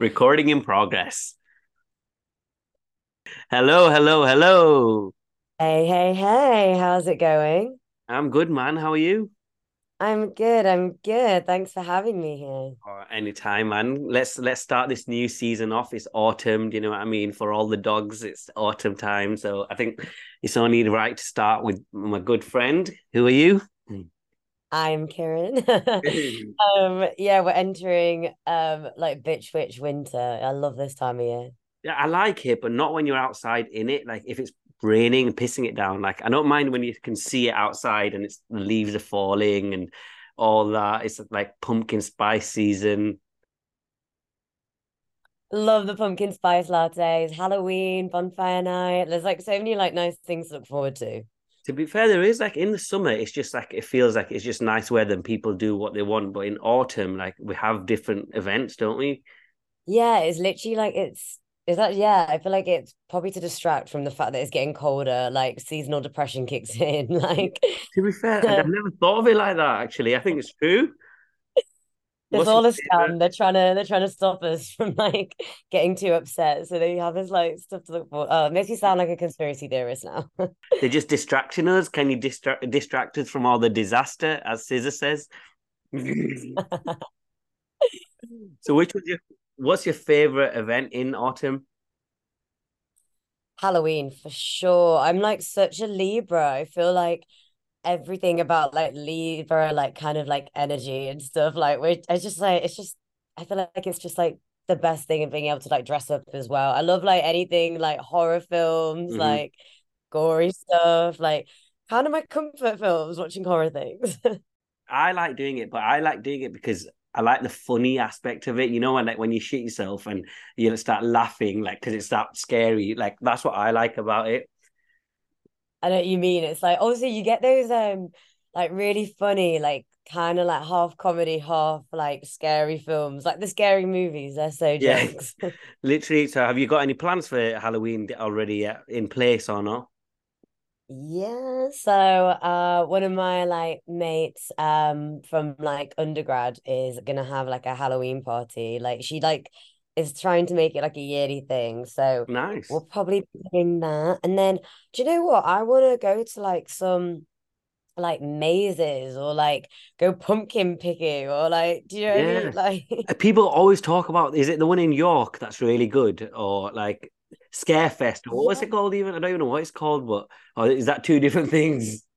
Recording in progress. Hello, hello, hello. Hey, hey, hey, how's it going? I'm good, man. How are you? I'm good, I'm good. Thanks for having me here. Oh, anytime, man. Let's let's start this new season off. It's autumn, do you know what I mean? For all the dogs, it's autumn time. So I think it's only right to start with my good friend. Who are you? I'm Kiran. um, yeah, we're entering um like bitch witch winter. I love this time of year. Yeah, I like it, but not when you're outside in it. Like if it's raining and pissing it down. Like I don't mind when you can see it outside and it's the leaves are falling and all that. It's like pumpkin spice season. Love the pumpkin spice lattes, Halloween, bonfire night. There's like so many like nice things to look forward to. To be fair, there is like in the summer, it's just like it feels like it's just nice weather and people do what they want. But in autumn, like we have different events, don't we? Yeah, it's literally like it's is that yeah? I feel like it's probably to distract from the fact that it's getting colder. Like seasonal depression kicks in. Like to be fair, I've never thought of it like that. Actually, I think it's true. It's all a scam. They're trying to they're trying to stop us from like getting too upset. So they have this like stuff to look for. Oh, it makes me sound like a conspiracy theorist now. They're just distracting us. Can you distract distract us from all the disaster, as Scissor says? so which was your what's your favorite event in autumn? Halloween for sure. I'm like such a Libra. I feel like everything about like Libra, like kind of like energy and stuff. Like we I just like it's just I feel like it's just like the best thing of being able to like dress up as well. I love like anything like horror films, mm-hmm. like gory stuff, like kind of my comfort films, watching horror things. I like doing it, but I like doing it because I like the funny aspect of it. You know, when like when you shit yourself and you start laughing, like because it's that scary. Like that's what I like about it. I know what you mean. It's like obviously you get those um like really funny, like kind of like half comedy, half like scary films, like the scary movies. They're so jokes. Literally. So, have you got any plans for Halloween already uh, in place or not? Yeah, so uh one of my like mates um from like undergrad is gonna have like a Halloween party. Like she like is trying to make it like a yearly thing. So nice. We'll probably be doing that. And then do you know what? I wanna go to like some like mazes or like go pumpkin picking or like do you know yeah. I mean? Like people always talk about is it the one in York that's really good or like Scarefest. What was it called even? I don't even know what it's called, but oh, is that two different things?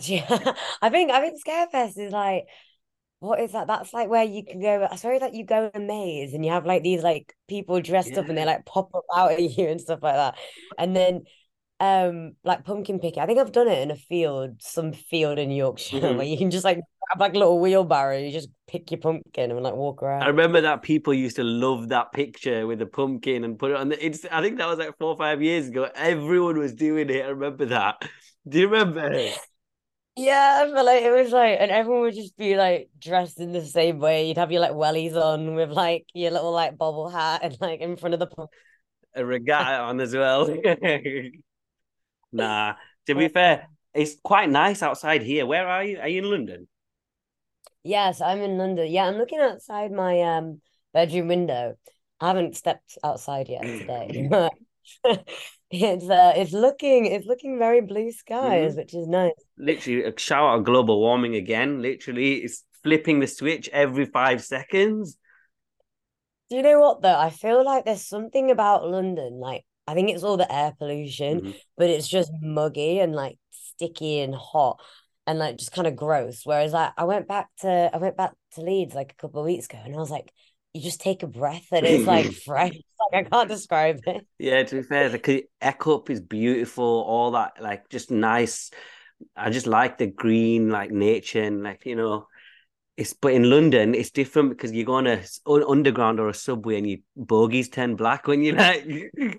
Yeah, I think I think Scarefest is like what is that? That's like where you can go. I that you go in a maze and you have like these like people dressed yeah. up and they like pop up out at you and stuff like that. And then um like pumpkin picking. I think I've done it in a field, some field in Yorkshire mm-hmm. where you can just like grab like a little wheelbarrow, you just pick your pumpkin and like walk around. I remember that people used to love that picture with the pumpkin and put it on the it's I think that was like four or five years ago. Everyone was doing it. I remember that. Do you remember? Yeah, but like it was like, and everyone would just be like dressed in the same way. You'd have your like wellies on with like your little like bobble hat and like in front of the a regatta on as well. nah, to be fair, it's quite nice outside here. Where are you? Are you in London? Yes, I'm in London. Yeah, I'm looking outside my um bedroom window. I haven't stepped outside yet today, it's uh, it's looking it's looking very blue skies, mm-hmm. which is nice. Literally, a shout out global warming again. Literally, it's flipping the switch every five seconds. Do you know what though? I feel like there's something about London, like I think it's all the air pollution, mm-hmm. but it's just muggy and like sticky and hot and like just kind of gross. Whereas I, I went back to I went back to Leeds like a couple of weeks ago and I was like, you just take a breath and it's like fresh. Like I can't describe it. Yeah, to be fair, the Ecup is beautiful, all that like just nice. I just like the green, like nature and like, you know, it's but in London it's different because you go on a underground or a subway and your bogies turn black when you like Do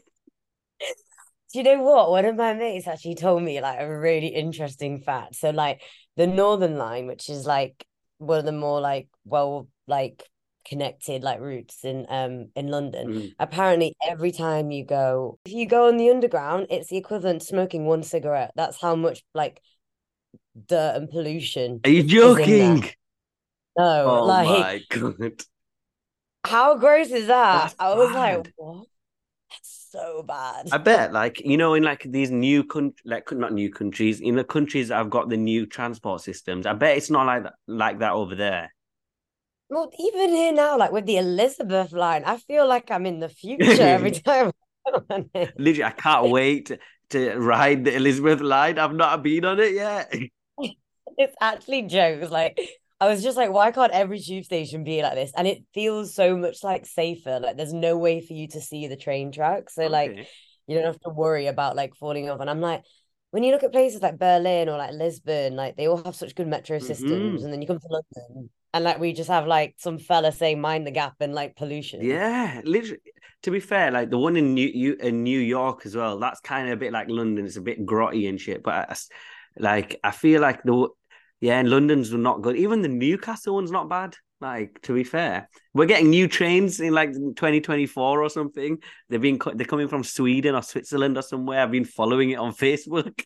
you know what? One of my mates actually told me like a really interesting fact. So like the Northern Line, which is like one of the more like well like connected like routes in um in London. Mm. Apparently every time you go if you go on the underground, it's the equivalent smoking one cigarette. That's how much like dirt and pollution. Are you joking? No, oh like my god. How gross is that? That's I was like, what? That's so bad. I bet, like you know, in like these new countries, like not new countries, in the countries that have got the new transport systems, I bet it's not like that, like that over there. Well, even here now, like with the Elizabeth line, I feel like I'm in the future every time. I go on it. Literally, I can't wait to, ride the Elizabeth line. I've not been on it yet. It's actually jokes. Like I was just like, why can't every tube station be like this? And it feels so much like safer. Like there's no way for you to see the train tracks. So like you don't have to worry about like falling off. And I'm like, when you look at places like Berlin or like Lisbon, like they all have such good metro systems. Mhm. And then you come to London and like we just have like some fella saying mind the gap and like pollution. Yeah, literally. To be fair, like the one in New you in New York as well. That's kind of a bit like London. It's a bit grotty and shit. But I like, I feel like the yeah, and London's not good. Even the Newcastle one's not bad. Like to be fair, we're getting new trains in like 2024 or something. They've been they're coming from Sweden or Switzerland or somewhere. I've been following it on Facebook.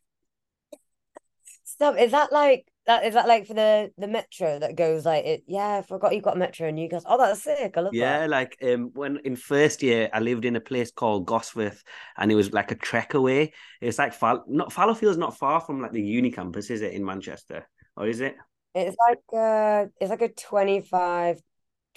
Stop. Is that like that? Is that like for the the metro that goes like it? Yeah, I forgot you've got a metro and you guys. Oh, that's sick. I love Yeah, that. like um when in first year I lived in a place called Gosforth and it was like a trek away. It's like Fall not Fallowfield's not far from like the uni campus, is it in Manchester? Or is it? It's like uh it's like a 25,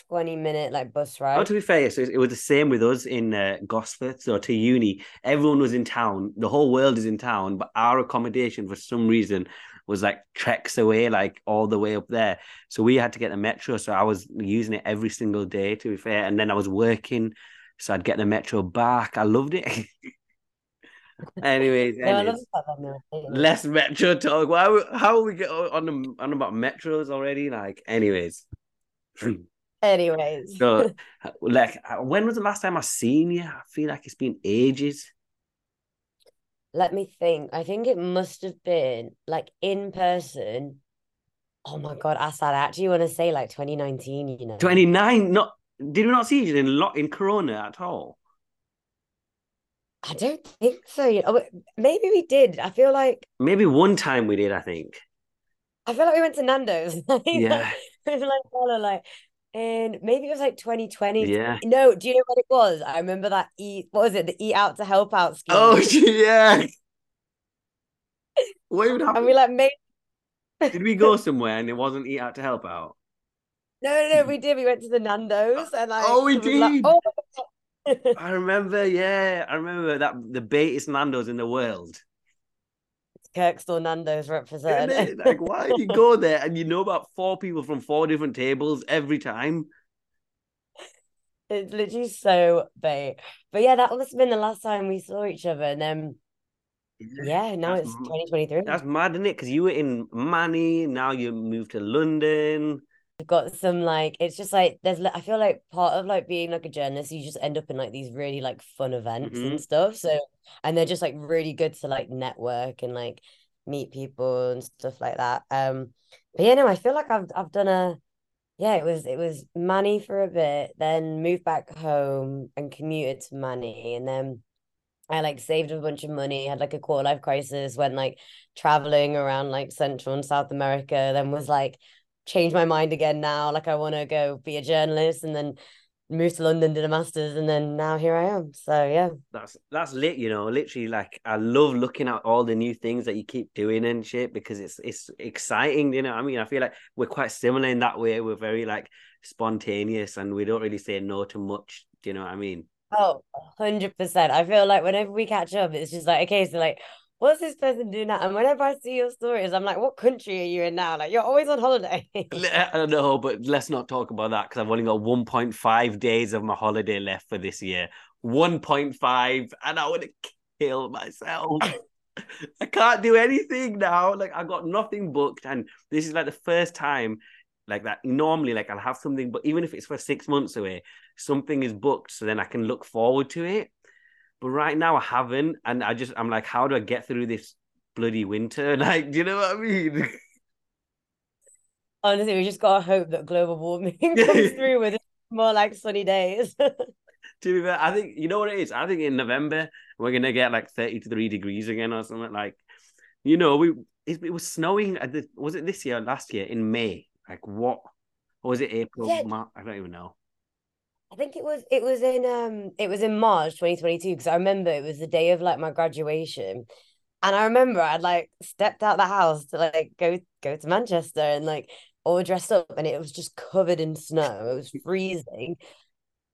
20 minute like bus ride. Oh, to be fair, so it was the same with us in uh, Gosforth. So to uni, everyone was in town. The whole world is in town, but our accommodation for some reason was like treks away, like all the way up there. So we had to get the metro. So I was using it every single day, to be fair. And then I was working, so I'd get the metro back. I loved it. anyways, I anyways, that. that no, less metro talk. Why? How are we get on the, on about metros already? Like, anyways. Anyways, So, like, when was the last time I seen you? I feel like it's been ages. Let me think. I think it must have been like in person. Oh my God, Assad, I actually want to say like 2019, you know. 29, not, did we not see you in lot in Corona at all? I don't think so. You know, maybe we did. I feel like Maybe one time we did, I think. I feel like we went to Nando's. Yeah. like like and maybe it was like 2020. Yeah. No, do you know what it was? I remember that eat what was it? The eat out to help out oh, scheme. Oh, yeah. What even and happened? we like made Did we go somewhere and it wasn't eat out to help out? no no no we did. We went to the Nando's oh, and like Oh, we was like, did. oh. I remember, yeah, I remember that the baitest Nando's in the world. Kirkstall Nando's it? Like, why do you go there and you know about four people from four different tables every time? It's literally so big. But yeah, that must have been the last time we saw each other. And then yeah, now That's it's m- 2023. That's mad, isn't it? Because you were in Manny, now you moved to London. Got some like it's just like there's I feel like part of like being like a journalist, you just end up in like these really like fun events Mhm. and stuff. So and they're just like really good to like network and like meet people and stuff like that. Um but yeah, no, I feel like I've I've done a yeah, it was it was Manny for a bit, then moved back home and commuted to Manny, and then I like saved a bunch of money, had like a quarter life crisis, went like traveling around like Central and South America, then was like changed my mind again now. Like I want to go be a journalist and then moved to London, did a master's, and then now here I am. So yeah. That's that's lit, you know. Literally, like I love looking at all the new things that you keep doing and shit because it's it's exciting, you know. I mean, I feel like we're quite similar in that way. We're very like spontaneous and we don't really say no to much. Do you know what I mean? Oh, 100%. I feel like whenever we catch up, it's just like, okay, so like, what's this person doing now? And whenever I see your stories, I'm like, what country are you in now? Like, you're always on holiday. Uh, I don't know, but let's not talk about that because I've only got 1.5 days of my holiday left for this year. 1.5, and I want to kill myself. I can't do anything now. Like I got nothing booked, and this is like the first time, like that. Normally, like I'll have something, but even if it's for six months away, something is booked, so then I can look forward to it. But right now, I haven't, and I just I'm like, how do I get through this bloody winter? Like, do you know what I mean? Honestly, we just gotta hope that global warming comes through with more like sunny days. to be fair, I think you know what it is. I think in November we're gonna get like thirty three degrees again or something. Like, you know, we it, it was snowing. At the, was it this year, last year in May? Like what? Or was it April? Yeah. Mar- I don't even know. I think it was it was in um it was in March 2022 because I remember it was the day of like my graduation. And I remember I'd like stepped out the house to like go go to Manchester and like all dressed up and it was just covered in snow. It was freezing.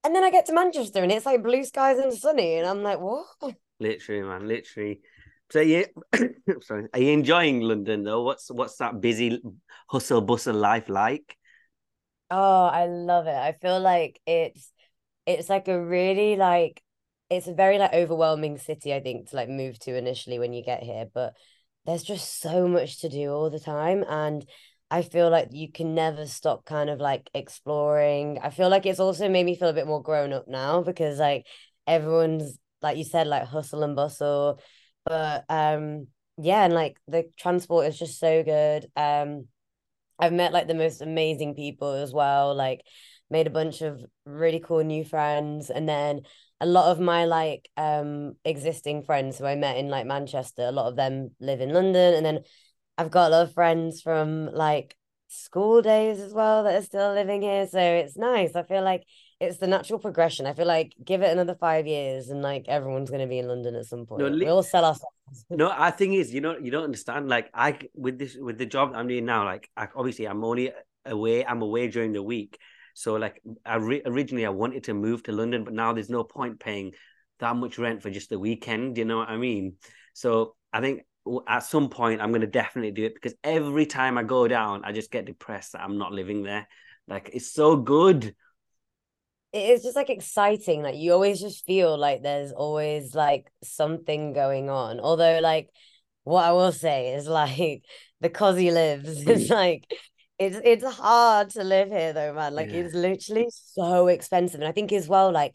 And then I get to Manchester and it's like blue skies and sunny and I'm like, what? Literally, man, literally. So yeah, sorry, are you enjoying London though? What's what's that busy hustle bustle life like? Oh, I love it. I feel like it's it's like a really like it's a very like overwhelming city, I think, to like move to initially when you get here. But there's just so much to do all the time. And I feel like you can never stop kind of like exploring. I feel like it's also made me feel a bit more grown up now because like everyone's like you said, like hustle and bustle. But um yeah, and like the transport is just so good. Um I've met like the most amazing people as well, like made a bunch of really cool new friends. And then a lot of my like um existing friends who I met in like Manchester, a lot of them live in London. And then I've got a lot of friends from like school days as well that are still living here. So it's nice. I feel like it's the natural progression. I feel like give it another five years and like everyone's gonna be in London at some point. No, we all sell ourselves. no, I think is you know you don't understand. Like I with this with the job I'm doing now, like I, obviously I'm only away. I'm away during the week. So like I re- originally I wanted to move to London, but now there's no point paying that much rent for just the weekend. You know what I mean? So I think at some point I'm going to definitely do it because every time I go down, I just get depressed that I'm not living there. Like it's so good. It's just like exciting. Like you always just feel like there's always like something going on. Although like what I will say is like the cosy lives. It's mm. like it's it's hard to live here though, man. Like yeah. it's literally so expensive. And I think as well, like,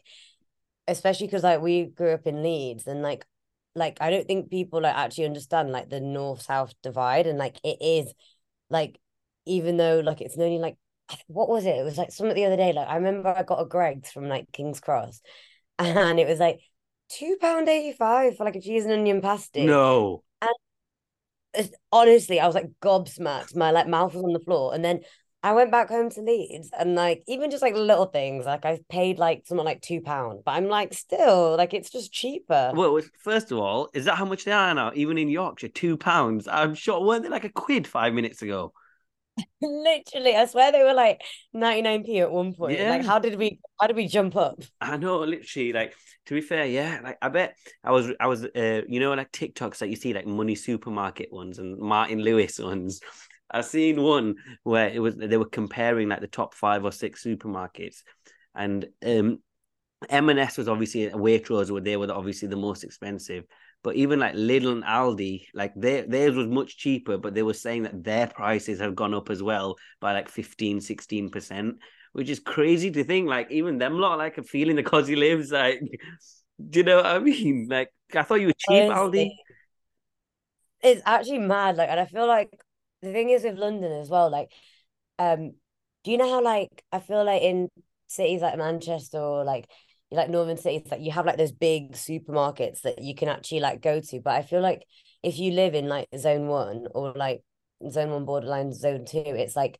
especially because like we grew up in Leeds and like like I don't think people like actually understand like the north south divide and like it is like even though like it's only like what was it? It was like something the other day. Like I remember I got a Greggs from like King's Cross and it was like two pound eighty five for like a cheese and onion pasty. No And honestly, I was like gobsmacked. My like mouth was on the floor, and then I went back home to Leeds, and like even just like little things, like I paid like something like two pound, but I'm like still like it's just cheaper. Well, first of all, is that how much they are now? Even in Yorkshire, two pounds. I'm sure weren't they like a quid five minutes ago? Literally, I swear they were like 99p at one point. Yeah. Like, how did we how did we jump up? I know, literally, like to be fair, yeah, like I bet I was I was uh you know like TikToks that you see like money supermarket ones and Martin Lewis ones. I seen one where it was they were comparing like the top five or six supermarkets, and um M&S was obviously Waitrose were they were obviously the most expensive, but even like Lidl and Aldi, like their theirs was much cheaper, but they were saying that their prices have gone up as well by like 15, 16%, which is crazy to think. Like even them lot like a feeling the cosy lives. Like, do you know what I mean? Like I thought you were cheap, Aldi. It's actually mad. Like, and I feel like the thing is with London as well, like, um, do you know how like I feel like in cities like Manchester or like like northern cities like you have like those big supermarkets that you can actually like go to but i feel like if you live in like zone one or like zone one borderline zone two it's like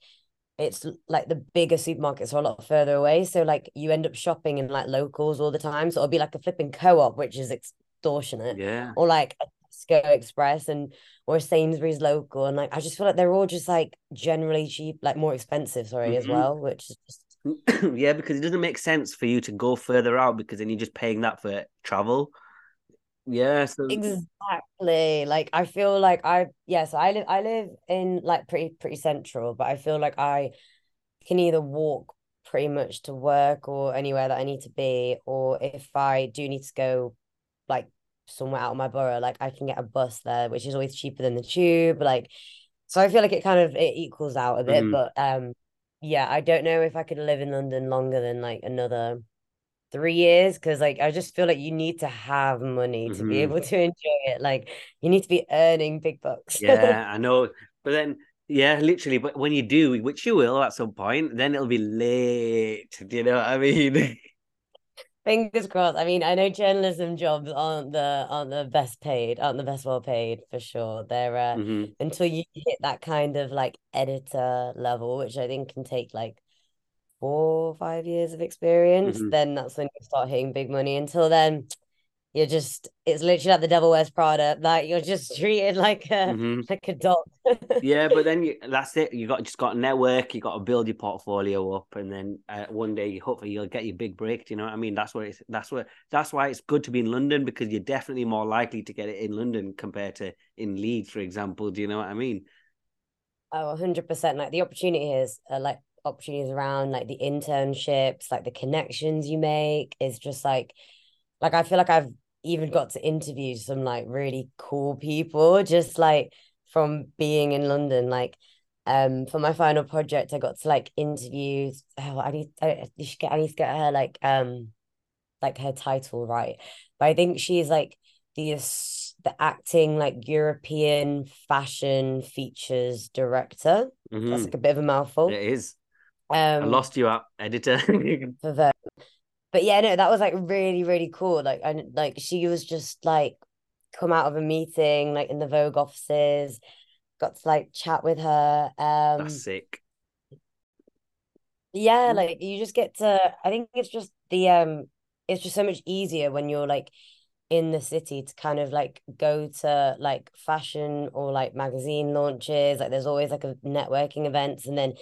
it's like the bigger supermarkets are a lot further away so like you end up shopping in like locals all the time so it'll be like a flipping co-op which is extortionate yeah or like a Tesco Express and or Sainsbury's local and like I just feel like they're all just like generally cheap like more expensive sorry mm-hmm. as well which is just yeah, because it doesn't make sense for you to go further out because then you're just paying that for travel. Yeah, so... exactly. Like I feel like I yes, I live I live in like pretty pretty central, but I feel like I can either walk pretty much to work or anywhere that I need to be, or if I do need to go like somewhere out of my borough, like I can get a bus there, which is always cheaper than the tube. Like so I feel like it kind of it equals out a bit, mm. but um yeah, I don't know if I could live in London longer than like another three years because like I just feel like you need to have money to mm-hmm. be able to enjoy it. Like you need to be earning big bucks. yeah, I know. But then yeah, literally. But when you do, which you will at some point, then it'll be late. Do you know what I mean? Fingers crossed. I mean, I know journalism jobs aren't the aren't the best paid, aren't the best well paid for sure. They're uh, mm-hmm. until you hit that kind of like editor level, which I think can take like four or five years of experience, Mhm. then that's when you start hitting big money. Until then, you're just it's literally like the devil wears Prada. Like you're just treated like a Mhm. like a dog. Yeah, but then you, that's it. You got just got to network. You got to build your portfolio up, and then uh, one day, hopefully, you'll get your big break. Do you know what I mean? That's what it's. That's what. That's why it's good to be in London because you're definitely more likely to get it in London compared to in Leeds, for example. Do you know what I mean? Oh, 100%. Like the opportunities are like opportunities around like the internships, like the connections you make is just like like I feel like I've even got to interview some like really cool people just like from being in London. Like um for my final project I got to like interview oh, I need I, you should get I need to get her like um like her title right. But I think she's like the the acting like European fashion features director. That's Mhm. like a bit of a mouthful. It is. I Um, lost you out, editor. for them. But yeah, no, that was like really, really cool. Like, and like she was just like come out of a meeting, like in the Vogue offices, got to like chat with her. Um, That's sick. yeah, Mm. like you just get to. I think it's just the um, it's just so much easier when you're like in the city to kind of like go to like fashion or like magazine launches. Like there's always like a networking events, and then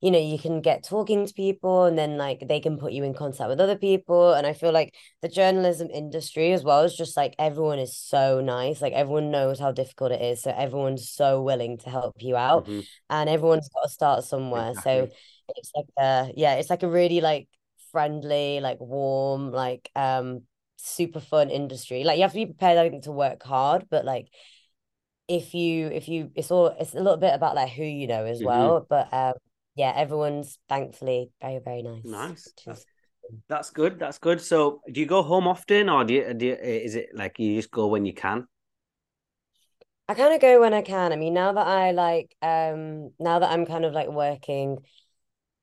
you know you can get talking to people, and then like they can put you in contact with other people. And I feel like the journalism industry as well is just like everyone is so nice. Like everyone knows how difficult it is, so everyone's so willing to help you out, Mhm. and everyone's got to start somewhere. So it's like a yeah, it's like a really like friendly, like warm, like um super fun industry. Like you have to be prepared, I think, to work hard, but like if you if you it's all it's a little bit about like who you know as Mhm. well. But um yeah, everyone's thankfully very, very nice. Nice. That's, that's good. That's good. So, do you go home often, or do you, do you, is it like you just go when you can? I kind of go when I can. I mean, now that I like um now that I'm kind of like working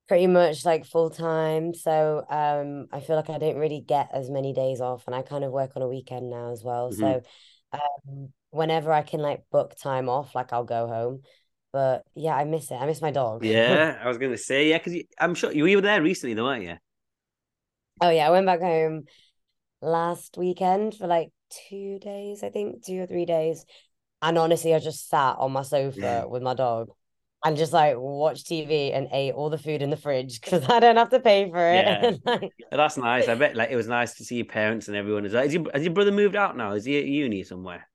pretty much like full time, so um I feel like I don't really get as many days off and I kind of work on a weekend now as well. Mhm. So um whenever I can like book time off, like I'll go home. But yeah, I miss it. I miss my dog. Yeah, I was gonna say yeah, because I'm sure you were there recently, though, weren't you? Oh yeah, I went back home last weekend for like two days, I think, two or three days. And honestly, I just sat on my sofa with my dog and just like watched TV and ate all the food in the fridge because I don't have to pay for it. Yeah. Like, That's nice. I bet like it was nice to see your parents and everyone as well. Is your, has your brother moved out now? Is he at uni somewhere?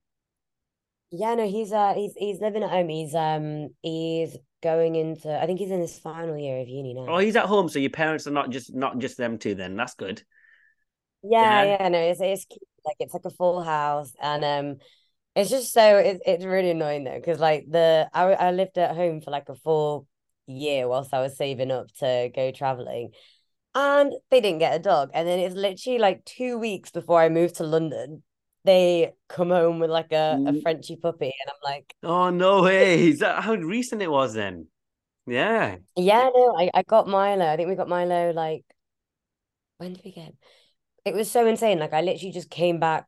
Yeah, no, he's uh he's he's living at home. He's um he's going into I think he's in his final year of uni now. Oh, he's at home, so your parents are not just not just them two. Then that's good. Yeah, Yeah. yeah, no, it's it's cute. Like it's like a full house, and um, it's just so it's it's really annoying though, because like the I I lived at home for like a full year whilst I was saving up to go traveling, and they didn't get a dog, and then it's literally like two weeks before I moved to London, they come home with like a a Mm. Frenchie puppy, and I'm like, Oh no way! Is that how recent it was then? Yeah. yeah, no, I I got Milo. I think we got Milo like when did we get? It was so insane. Like I literally just came back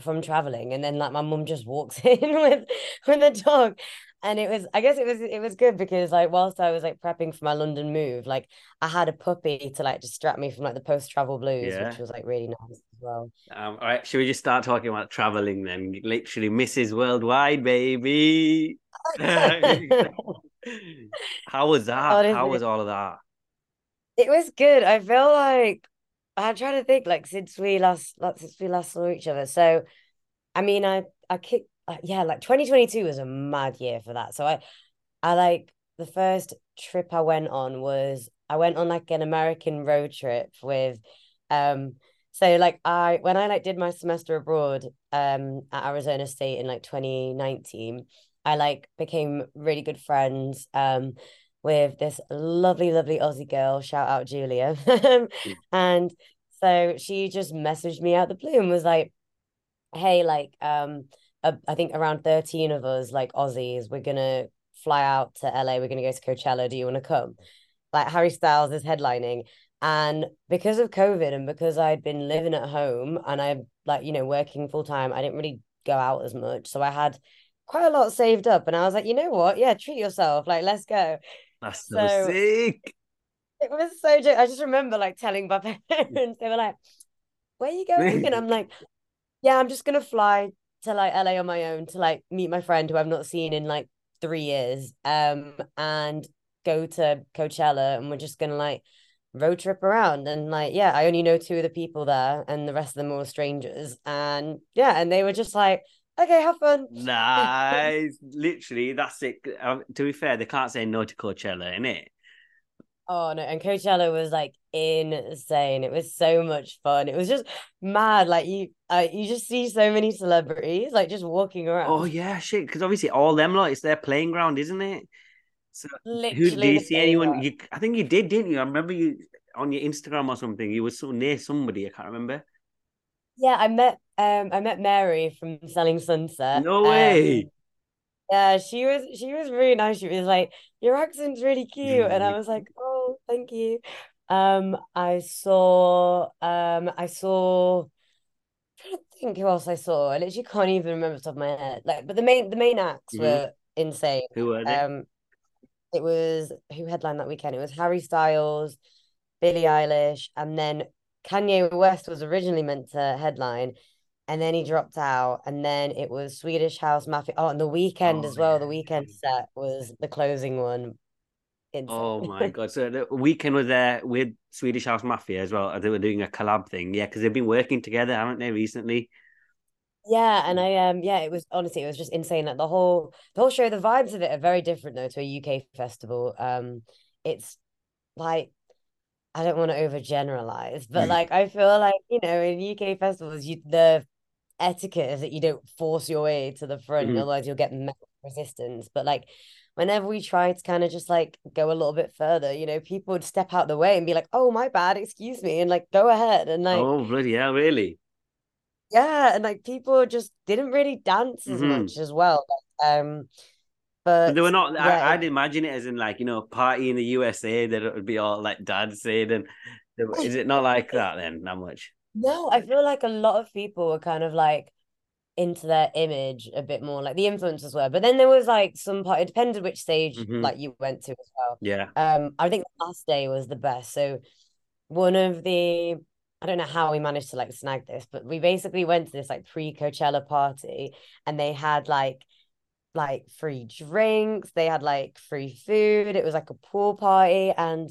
from traveling and then like my mum just walks in with with the dog. And it was I guess it was it was good because like whilst I was like prepping for my London move, like I had a puppy to like distract me from like the post-travel blues, Yeah. which was like really nice as well. Um, all right. Should we just start talking about traveling then? Literally, Mrs. Worldwide, baby. How was that? How was all of that? It was good. I feel like I'm trying to think like since we last like since we last saw each other. So I mean I I kicked uh, yeah, like 2022 was a mad year for that. So I I like the first trip I went on was I went on like an American road trip with um so like I when I like did my semester abroad um at Arizona State in like 2019 I like became really good friends um with this lovely lovely Aussie girl. Shout out Julia. And so she just messaged me out the blue and was like hey like um uh, I think around 13 of us like Aussies we're gonna fly out to LA we're gonna go to Coachella do you want to come like Harry Styles is headlining and because of COVID and because I'd been living at home and I'm like you know working full time I didn't really go out as much so I had quite a lot saved up and I was like you know what yeah treat yourself like let's go That's so So- sick. it was so joke. I just remember like telling my parents, they were like, Where are you going? And I'm like, Yeah, I'm just gonna fly to like LA on my own to like meet my friend who I've not seen in like three years. Um and go to Coachella and we're just gonna like road trip around. And like yeah i only know two of the people there and the rest of them were strangers. And yeah and they were just like okay have fun. Nice. Literally that's it. Um, to be fair they can't say no to coachella in it oh no and coachella was like insane it was so much fun it was just mad like you uh, you just see so many celebrities like just walking around oh yeah shit because obviously all them like it's their playing ground isn't it so Literally who did you see anyone? You, I think you did, didn't you? I remember you on your Instagram or something. You were so near somebody. I can't remember. Yeah, I met um I met Mary from Selling Sunset. No way. Um, yeah, she was she was really nice. She was like, "Your accent's really cute," and I was like, "Oh, thank you." Um, I saw um I saw. i trying to think who else I saw. I literally can't even remember the top of my head. Like, but the main the main acts mm-hmm. were insane. Who were they? Um, it was who headlined that weekend? It was Harry Styles, Billie Eilish, and then Kanye West was originally meant to headline, and then he dropped out. And then it was Swedish House Mafia. Oh, and the Weeknd oh, as well. The Weeknd set was the closing one. Oh my god! So the Weeknd was there with Swedish House Mafia as well. They were doing a collab thing, yeah, because they've been working together, haven't they, recently? Yeah, and I um yeah, it was honestly it was just insane. Like the whole the whole show, the vibes of it are very different though to a UK festival. Um, it's like I don't want to overgeneralize, but mm. like I feel like you know in UK festivals, you the etiquette is that you don't force your way to the front, mm-hmm. otherwise you'll get resistance. But like whenever we try to kind of just like go a little bit further, you know, people would step out the way and be like, "Oh, my bad, excuse me," and like go ahead and like, oh bloody hell, really? yeah and like people just didn't really dance as mm-hmm. much as well um but, but they were not yeah, I, would imagine it as in like you know party in the usa that it would be all like dancing and is it not like that then not much no i feel like a lot of people were kind of like into their image a bit more like the influencers were but then there was like some part it depended which stage mm-hmm. like you went to as well yeah um i think the last day was the best so one of the I don't know how we managed to like snag this, but we basically went to this like pre Coachella party and they had like like free drinks, they had like free food. It was like a pool party. And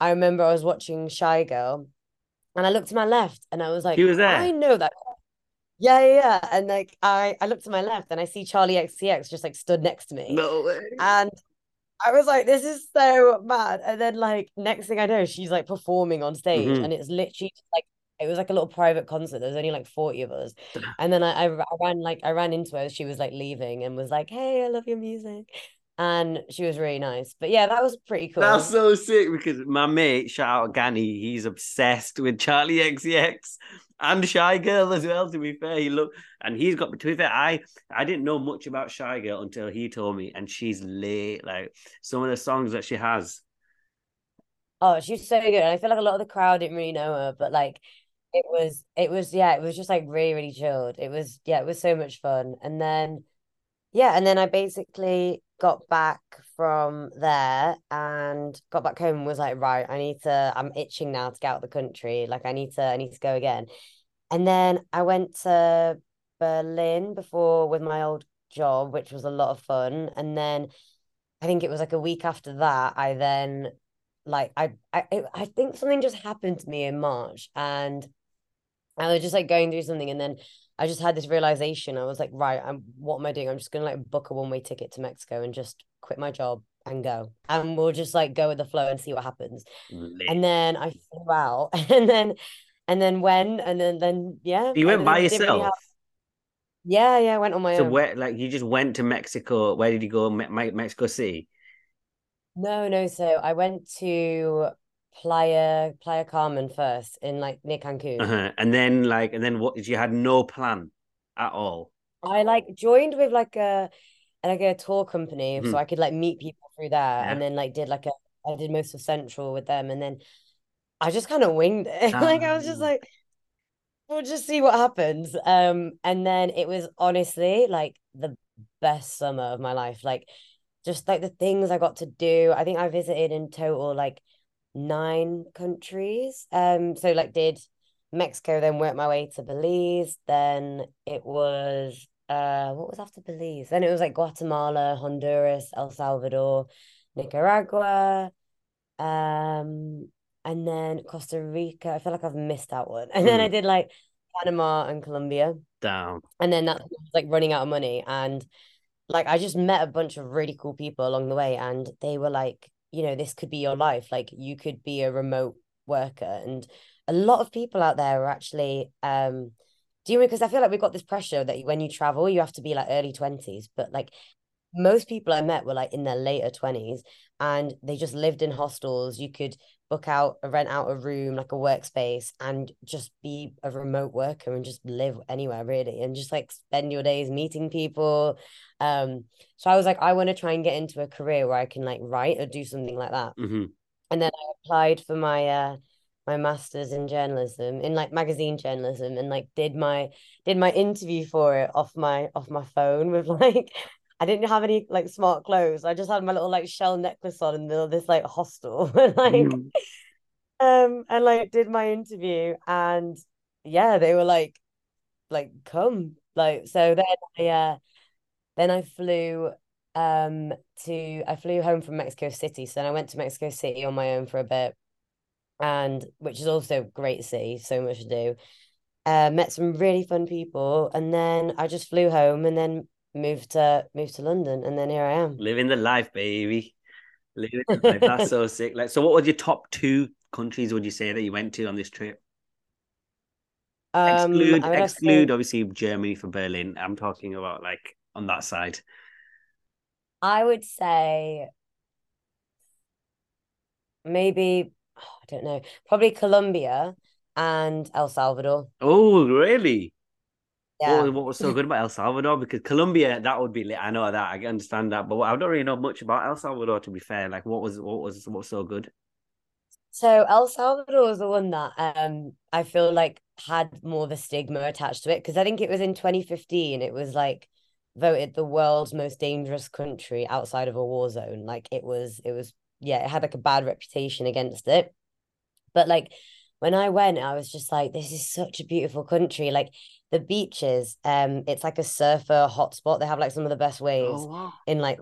I remember I was watching Shygirl and I looked to my left and I was like, he was there. I know that. Yeah, yeah, yeah. And like I I looked to my left and I see Charli XCX just like stood next to me. No way. And I was like, this is so mad. And then like next thing I know, she's like performing on stage mm-hmm. and it's literally like it was like a little private concert. There was only like 40 of us. And then I, I, I ran like I ran into her she was like leaving and was like, Hey, I love your music. And she was really nice. But yeah, that was pretty cool. That's so sick because my mate, shout out Gani, he's obsessed with Charli XCX and Shygirl as well. To be fair, he look and he's got. To be fair, I I didn't know much about Shygirl until he told me, and she's late. Like some of the songs that she has. Oh, she's so good. And I feel like a lot of the crowd didn't really know her, but like it was it was yeah it was just like really really chilled it was yeah it was so much fun and then yeah and then i basically got back from there and got back home and was like right i need to i'm itching now to get out of the country. Like i need to i need to go again. And then i went to berlin before with my old job which was a lot of fun. And then i think it was like a week after that i then like I, I I think something just happened to me in March and I was just like going through something. And then I just had this realization. I was like, right, I'm what am I doing? I'm just gonna like book a one-way ticket to Mexico and just quit my job and go. And we'll just like go with the flow and see what happens. Lit. And then I flew out and then and then when and then then yeah. You went by yourself. Really have... Yeah, yeah, I went on my so own. So where like you just went to Mexico? Where did you go? Me- Mexico City? No, no. So I went to Playa Playa Carmen first in like near Cancun. Uh-huh. And then like and then what did you had no plan at all. I like joined with like a like a tour company mm-hmm. so I could like meet people through there yeah. and then like did like a I did most of Central with them and then I just kind of winged it. like I was just like we'll just see what happens. Um and then it was honestly like the best summer of my life. Like just like the things I got to do. I think I visited in total like nine countries. Um, so like did Mexico, then worked my way to Belize. Then it was uh, what was after Belize? Then it was like Guatemala, Honduras, El Salvador, Nicaragua, um, and then Costa Rica. I feel like I've missed that one. And then I Mm. did like Panama and Colombia. Down. And then that's like running out of money. And like I just met a bunch of really cool people along the way, and they were like, you know, this could be your life. Like you could be a remote worker. And a lot of people out there are actually um do you because I feel like we've got this pressure that when you travel, you have to be like early 20s, but like most people I met were like in their later 20s and they just lived in hostels. You could book out, a rent out a room, like a workspace, and just be a remote worker and just live anywhere really and just like spend your days meeting people. Um, so I was like, I want to try and get into a career where I can like write or do something like that. hmm And then I applied for my uh my master's in journalism in like magazine journalism and like did my did my interview for it off my off my phone with like I didn't have any like smart clothes. I just had my little like shell necklace on in the, this like hostel and like Mm. um and like did my interview and yeah they were like like come like so then I uh then I flew um to I flew home from Mexico City so then I went to Mexico City on my own for a bit and which is also a great city so much to do uh met some really fun people and then I just flew home and then moved to moved to London and then here I am Living the life, baby. Living the life. That's so sick. Like, so what were your top two countries would you say that you went to on this trip? um Exclude, I would have to exclude, say obviously Germany for Berlin. I'm talking about like on that side. I would say maybe oh, I don't know, probably Colombia and El Salvador. Oh, really? What, Yeah. was- what was so good about El Salvador? Because Colombia, that would be lit. I know that. I can understand that. But I don't really know much about El Salvador, to be fair. Like, what was what was what was so good? So El Salvador was the one that um I feel like had more of a stigma attached to it because I think it was in 2015 it was like voted the world's most dangerous country outside of a war zone. Like it was it was yeah, it had like a bad reputation against it. But like when I went, I was just like, this is such a beautiful country. Like the beaches, um, it's like a surfer hotspot. They have like some of the best waves Oh, wow. in like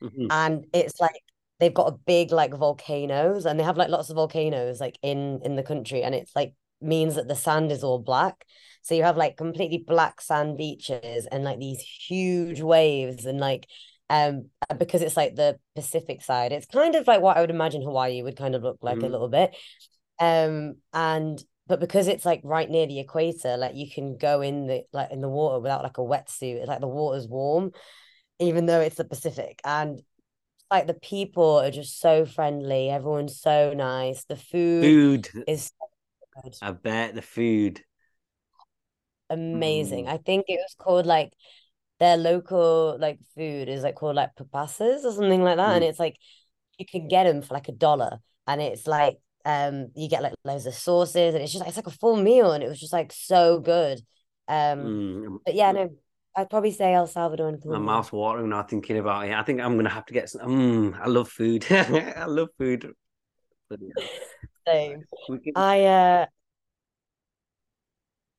Mhm. and it's like they've got a big like volcanoes and they have like lots of volcanoes like in in the country and it's like means that the sand is all black so you have like completely black sand beaches and like these huge waves and like um because it's like the Pacific side it's kind of like what I would imagine Hawaii would kind of look like a Mhm. little bit um and but because it's like right near the equator like you can go in the like in the water without like a wetsuit it's like the water's warm even though it's the Pacific and like the people are just so friendly everyone's so nice the food Food. is so good I bet the food. amazing Mm. I think it was called like their local like food is like called like pupusas or something like that and Mm. it's like you can get them for like a dollar and it's like um you get like loads of sauces and it's just like it's like a full meal and it was just like so good um Mm. but yeah no I'd probably say El Salvador and My Colombia mouth's watering now thinking about it. I think I'm gonna have to get some. Mm, I love food. I love food. But yeah, same can- I uh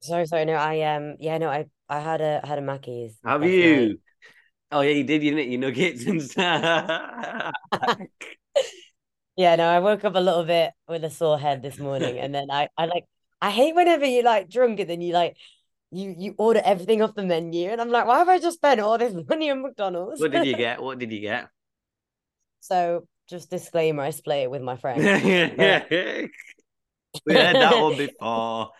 sorry sorry no I um yeah no I I had a I had a Mackey's have last night you? Oh yeah, you did, you didn't. You nuggets and stuff. Yeah, no, I woke up a little bit with a sore head this morning, and then I, I like, I hate whenever you like drunk and then you like, you you order everything off the menu, and I'm like, why have I just spent all this money on McDonald's? What did you get? What did you get? So, just disclaimer, I split it with my friend. Yeah, we heard that one before.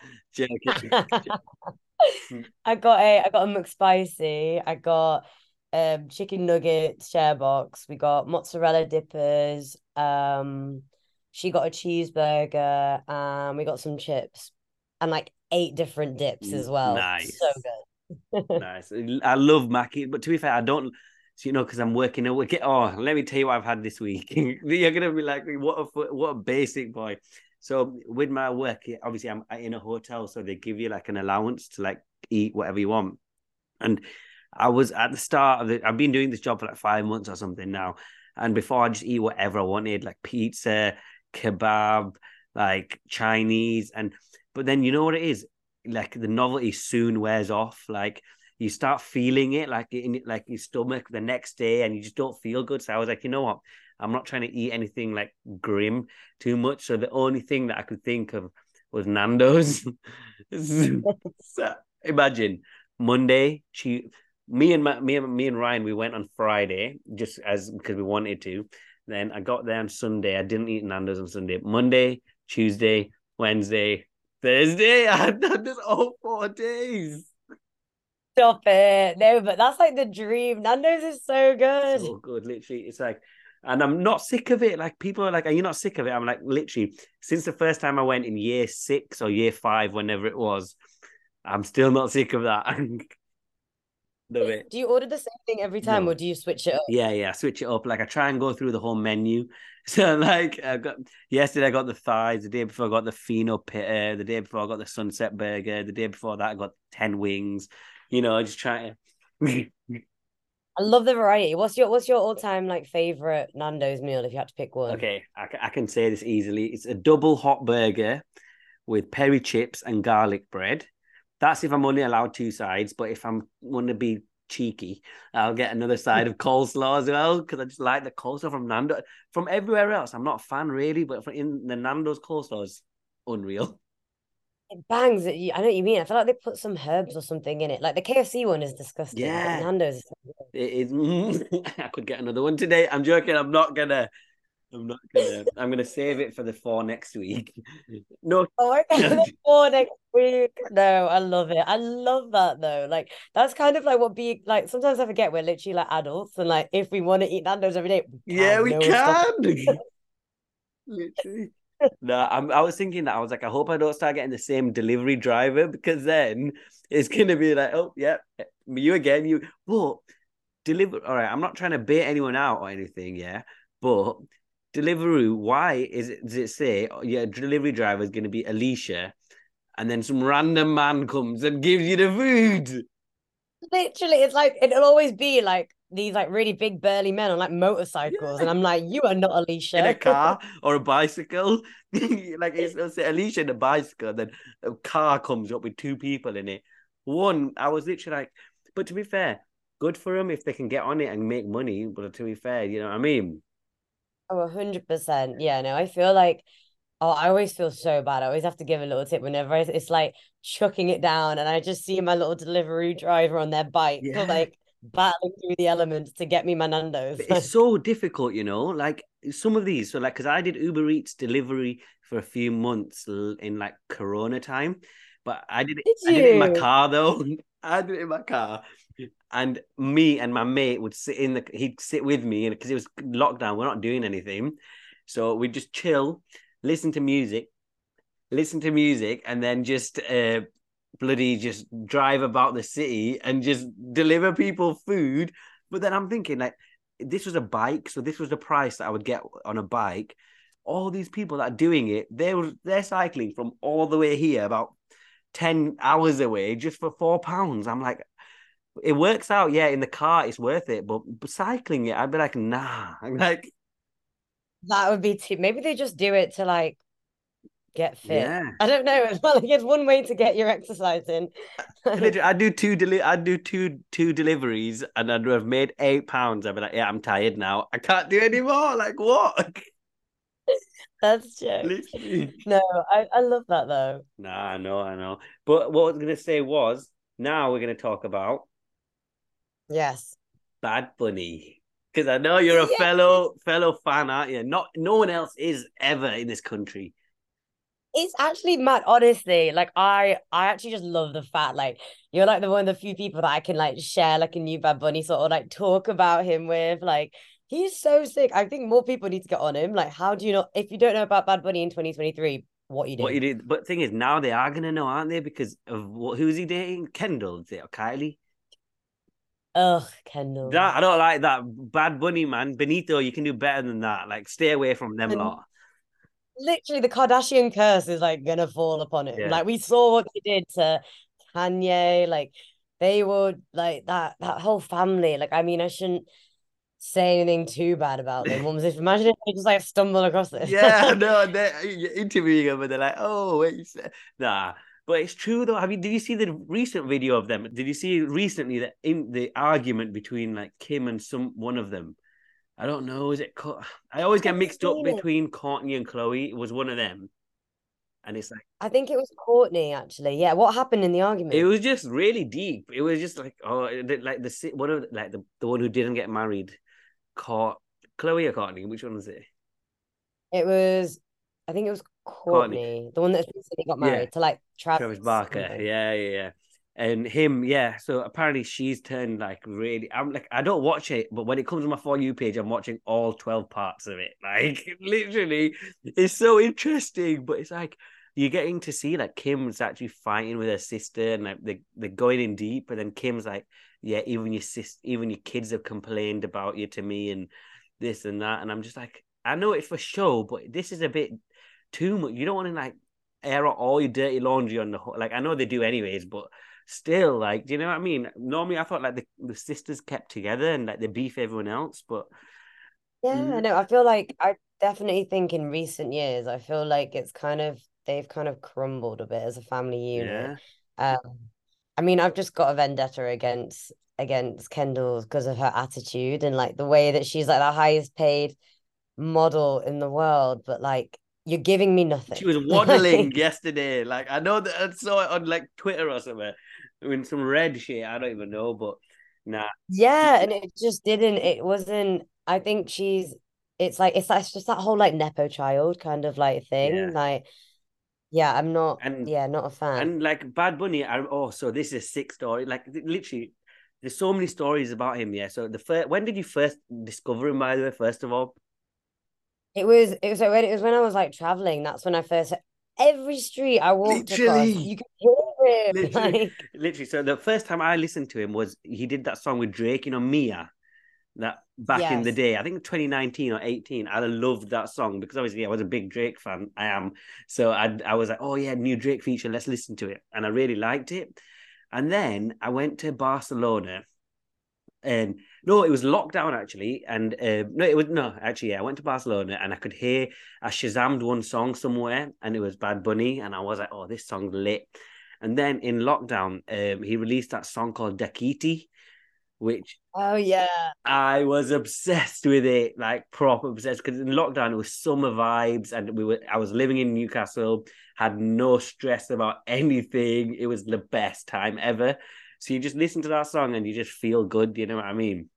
I got a, I got a McSpicy. I got um chicken nuggets share box. We got mozzarella dippers. Um, she got a cheeseburger. Um, we got some chips and like eight different dips as well. Nice. So good. Nice. I love Mackie, but to be fair, I don't. So, you know, because I'm working a week. Oh, let me tell you what I've had this week. You're gonna be like, what a what a basic boy. So with my work, obviously I'm in a hotel, so they give you like an allowance to like eat whatever you want. And I was at the start of it. I've been doing this job for like five months or something now. And before I just eat whatever I wanted, like pizza, kebab, like Chinese, and but then you know what it is? Like the novelty soon wears off. Like you start feeling it like in like your stomach the next day and you just don't feel good. So I was like, you know what? I'm not trying to eat anything like grim too much. So the only thing that I could think of was Nando's. imagine Monday, she, me and my, me and me and Ryan, we went on Friday just as because we wanted to. Then I got there on Sunday. I didn't eat Nando's on Sunday. Monday, Tuesday, Wednesday, Thursday. I had Nando's all four days. Stop it. No, but that's like the dream. Nando's is so good. So good. Literally, it's like, and I'm not sick of it. Like people are like, "Are you not sick of it?" I'm like, literally, since the first time I went in year six or year five, whenever it was, I'm still not sick of that. Love it. Do you order the same thing every time, No. or do you switch it up? Yeah, yeah. Switch it up. Like I try and go through the whole menu. So like I got yesterday I got the thighs, the day before I got the Fino Pitta, the day before I got the Sunset Burger, the day before that I got 10 wings. You know, I just try to I love the variety. What's your What's your all time like favorite Nando's meal if you had to pick one? Okay, I, I can say this easily. It's a double hot burger with peri chips and garlic bread. That's if I'm only allowed two sides, but if I'm want to be cheeky, I'll get another side of coleslaw as well because I just like the coleslaw from Nando. From everywhere else, I'm not a fan really, but from in the Nando's coleslaw is unreal. It bangs. I know what you mean. I feel like they put some herbs or something in it. Like the KFC one is disgusting. Yeah. Nando's. Is so. It is. I could get another one today. I'm joking. I'm not gonna. I'm not gonna. I'm gonna save it for the four next week. No, Oh, okay. For next week. No, I love it. I love that though. Like that's kind of like what being like. Sometimes I forget we're literally like adults, and like if we want to eat Nando's every day, we Yeah, we No can. Literally. No, I'm, I was thinking that I was like, I hope I don't start getting the same delivery driver because then it's gonna be like, oh yeah, you again, you. what deliver. All right, I'm not trying to bait anyone out or anything, yeah. But Deliveroo, why is it? Does it say oh, yeah, delivery driver is gonna be Alicia, and then some random man comes and gives you the food? Literally, it's like it'll always be like these like really big burly men on like motorcycles, and I'm like, you are not Alicia. in a car or a bicycle. like it's it'll say Alicia in a bicycle, then a car comes up with two people in it. One, I was literally like, but to be fair, good for them if they can get on it and make money. But to be fair, you know what I mean? Oh, hundred percent. Yeah, no, I feel like oh, I always feel so bad. I always have to give a little tip whenever it's, it's like chucking it down, and I just see my little delivery driver on their bike, Yeah. like battling through the elements to get me my Nando's. But it's so difficult, you know. Like some of these, so like, because I did Uber Eats delivery for a few months in like Corona time, but I did it. Did I did it in my car though. I did it in my car, and me and my mate would sit in the. He'd sit with me, and because it was lockdown, we're not doing anything, so we'd just chill, listen to music, listen to music, and then just uh bloody just drive about the city and just deliver people food. But then I'm thinking like this was a bike, so this was the price that I would get on a bike. All these people that are doing it, they were they're cycling from all the way here, about 10 hours away, just for four pounds. I'm like, it works out, yeah, in the car, it's worth it, but, cycling it, I'd be like, nah. I'm like, That would be too. Maybe they just do it to like get fit. yeah. I don't know. It's like it's one way to get your exercise in. Literally, I do two deli- I do two two deliveries and I'd have made eight pounds. I'd be like, yeah, I'm tired now. I can't do anymore. Like what? That's true. No, I, I love that though. Nah, I know, I know. But what I was gonna say was now we're gonna talk about Yes. Bad Bunny. Because I know you're a Yeah. fellow fellow fan, aren't you? Not no one else is ever in this country. It's actually mad, honestly. Like I, I actually just love the fact like you're like the one of the few people that I can like share like a new Bad Bunny sort of like talk about him with. Like he's so sick. I think more people need to get on him. Like, how do you know if you don't know about Bad Bunny in 2023, what you do? What you did, but thing is, now they are gonna know, aren't they? Because of what, who's he dating? Kendall, is it or Kylie? Ugh, Kendall. That I don't like that. Bad Bunny, man. Benito, you can do better than that. Like, stay away from them And- lot. Literally, the Kardashian curse is like gonna fall upon him. Yeah. Like we saw what they did to Kanye. Like they would like that that whole family. Like I mean, I shouldn't say anything too bad about them. What was this? Imagine if they just like stumble across this. yeah, no, they're interviewing them and they're like, oh, wait, you said nah. But it's true though. I mean, did you see the recent video of them? Did you see recently that in the argument between like Kim and some one of them? I don't know. Is it? I always get mixed up between Kourtney and Khloé. It was one of them, and it's like I think it was Kourtney actually. Yeah, what happened in the argument? It was just really deep. It was just like oh, like the one of like the, the one who didn't get married, caught Khloé or Kourtney. Which one was it? It was, I think it was Kourtney, Kourtney. the one that recently got married yeah. to like Travis, Travis Barker. Yeah, yeah, yeah. And him, yeah. So apparently she's turned like really. I'm like, I don't watch it, but when it comes to my for you page, I'm watching all twelve parts of it. Like literally, it's so interesting. But it's like you're getting to see like Kim's actually fighting with her sister, and like they they're going in deep. And then Kim's like, yeah, even your sis, even your kids have complained about you to me, and this and that. And I'm just like, I know it's for show, but this is a bit too much. You don't want to like air out all your dirty laundry on the like. I know they do anyways, but still, like, do you know what I mean? Normally, I thought like the, the sisters kept together and like they beef everyone else, but yeah, mm. no, I feel like I definitely think in recent years, I feel like it's kind of they've kind of crumbled a bit as a family unit. Yeah. Um, I mean, I've just got a vendetta against against Kendall because of her attitude and like the way that she's like the highest paid model in the world, but like you're giving me nothing. She was waddling yesterday. Like I know that I saw it on like Twitter or something. In some red shit. I don't even know, but nah. Yeah, and it just didn't. It wasn't. I think she's. It's like it's, it's just that whole like nepo child kind of like thing. Yeah. Like, yeah, I'm not. And yeah, not a fan. And like Bad Bunny. I, oh, so this is a sick story. Like literally, there's so many stories about him. Yeah. So the first, when did you first discover him? By the way, first of all. It was it was when it was when I was like traveling. That's when I first every street I walked literally. across, you could hear him. Literally, like... literally. So the first time I listened to him was he did that song with Drake, you know, Mia. That back yes. in the day, I think 2019 or 18. I loved that song because obviously I was a big Drake fan. I am. So I I was like, oh yeah, new Drake feature. Let's listen to it, and I really liked it. And then I went to Barcelona and no, it was lockdown actually, and uh, no, it was no actually. Yeah, I went to Barcelona and I could hear I shazammed one song somewhere, and it was Bad Bunny, and I was like, oh, this song's lit. And then in lockdown, um, he released that song called Dakiti, which oh yeah, I was obsessed with it, like proper obsessed. Because in lockdown it was summer vibes, and we were I was living in Newcastle, had no stress about anything. It was the best time ever. So you just listen to that song and you just feel good. You know what I mean?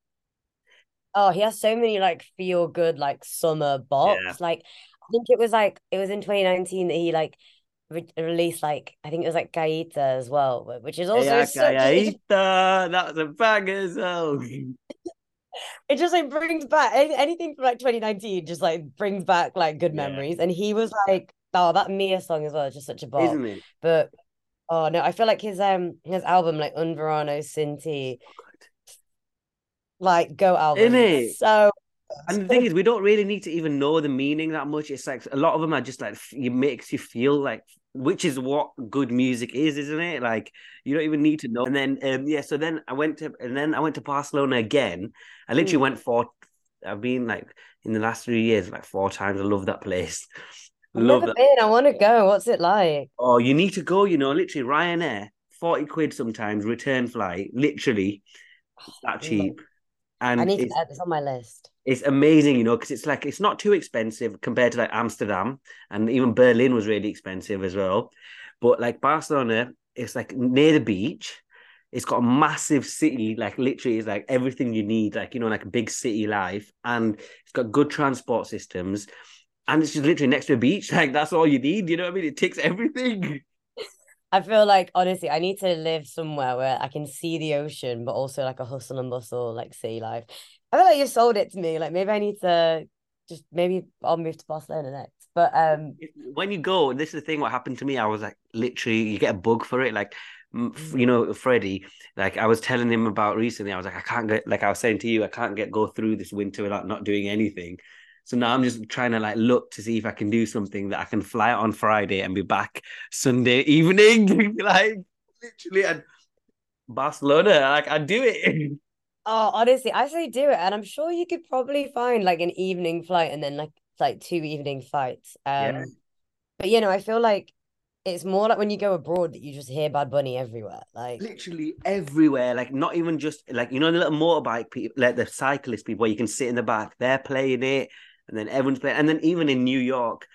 Oh, he has so many like feel good like summer bops. Yeah. Like I think it was like it was in 2019 that he like re- released like I think it was like Gaita as well, which is also yeah, such Gaita. That's a bang as well. it just like brings back anything from like 2019 just like brings back like good yeah. memories and he was like oh that Mia song as well is just such a bop but Oh no, I feel like his um his album like Un Verano Sin Ti, like go album. Isn't it? So and the thing is, we don't really need to even know the meaning that much. It's like a lot of them are just like it makes you feel like, which is what good music is, isn't it? Like you don't even need to know. And then, um, yeah. So then I went to, and then I went to Barcelona again. I literally mm. went for. I've been like in the last three years, like four times. I love that place. I've Love never that. been. I want to go. What's it like? Oh, you need to go. You know, literally Ryanair, forty quid sometimes return flight. Literally, that cheap. And I need to add this on my list. It's amazing, you know, because it's like it's not too expensive compared to like Amsterdam, and even Berlin was really expensive as well. But like Barcelona, it's like near the beach. It's got a massive city, like literally, it's like everything you need, like you know, like a big city life, and it's got good transport systems and it's just literally next to a beach. Like that's all you need. You know what I mean? It ticks everything. I feel like honestly, I need to live somewhere where I can see the ocean, but also like a hustle and bustle, like sea life. I feel like you sold it to me. Like maybe I need to just maybe I'll move to Barcelona next. But um, when you go, this is the thing. What happened to me? I was like, literally, you get a bug for it. Like, you know, Freddie. Like I was telling him about recently. I was like, I can't get. Like I was saying to you, I can't get go through this winter without not doing anything. So now I'm just trying to like look to see if I can do something that I can fly out on Friday and be back Sunday evening. like literally and Barcelona, like I do it. Oh, honestly, I say do it, and I'm sure you could probably find like an evening flight and then like like two evening flights. Um, Yeah. but you know, I feel like it's more like when you go abroad that you just hear Bad Bunny everywhere. Like, literally everywhere. Like not even just like you know the little motorbike people, like the cyclist people, where you can sit in the back. They're playing it, and then everyone's playing. And then even in New York,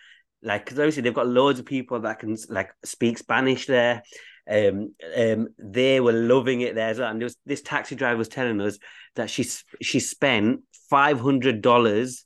like because obviously they've got loads of people that can like speak Spanish there. Um, um, they were loving it there as well. And there was, this taxi driver was telling us that she she spent five hundred dollars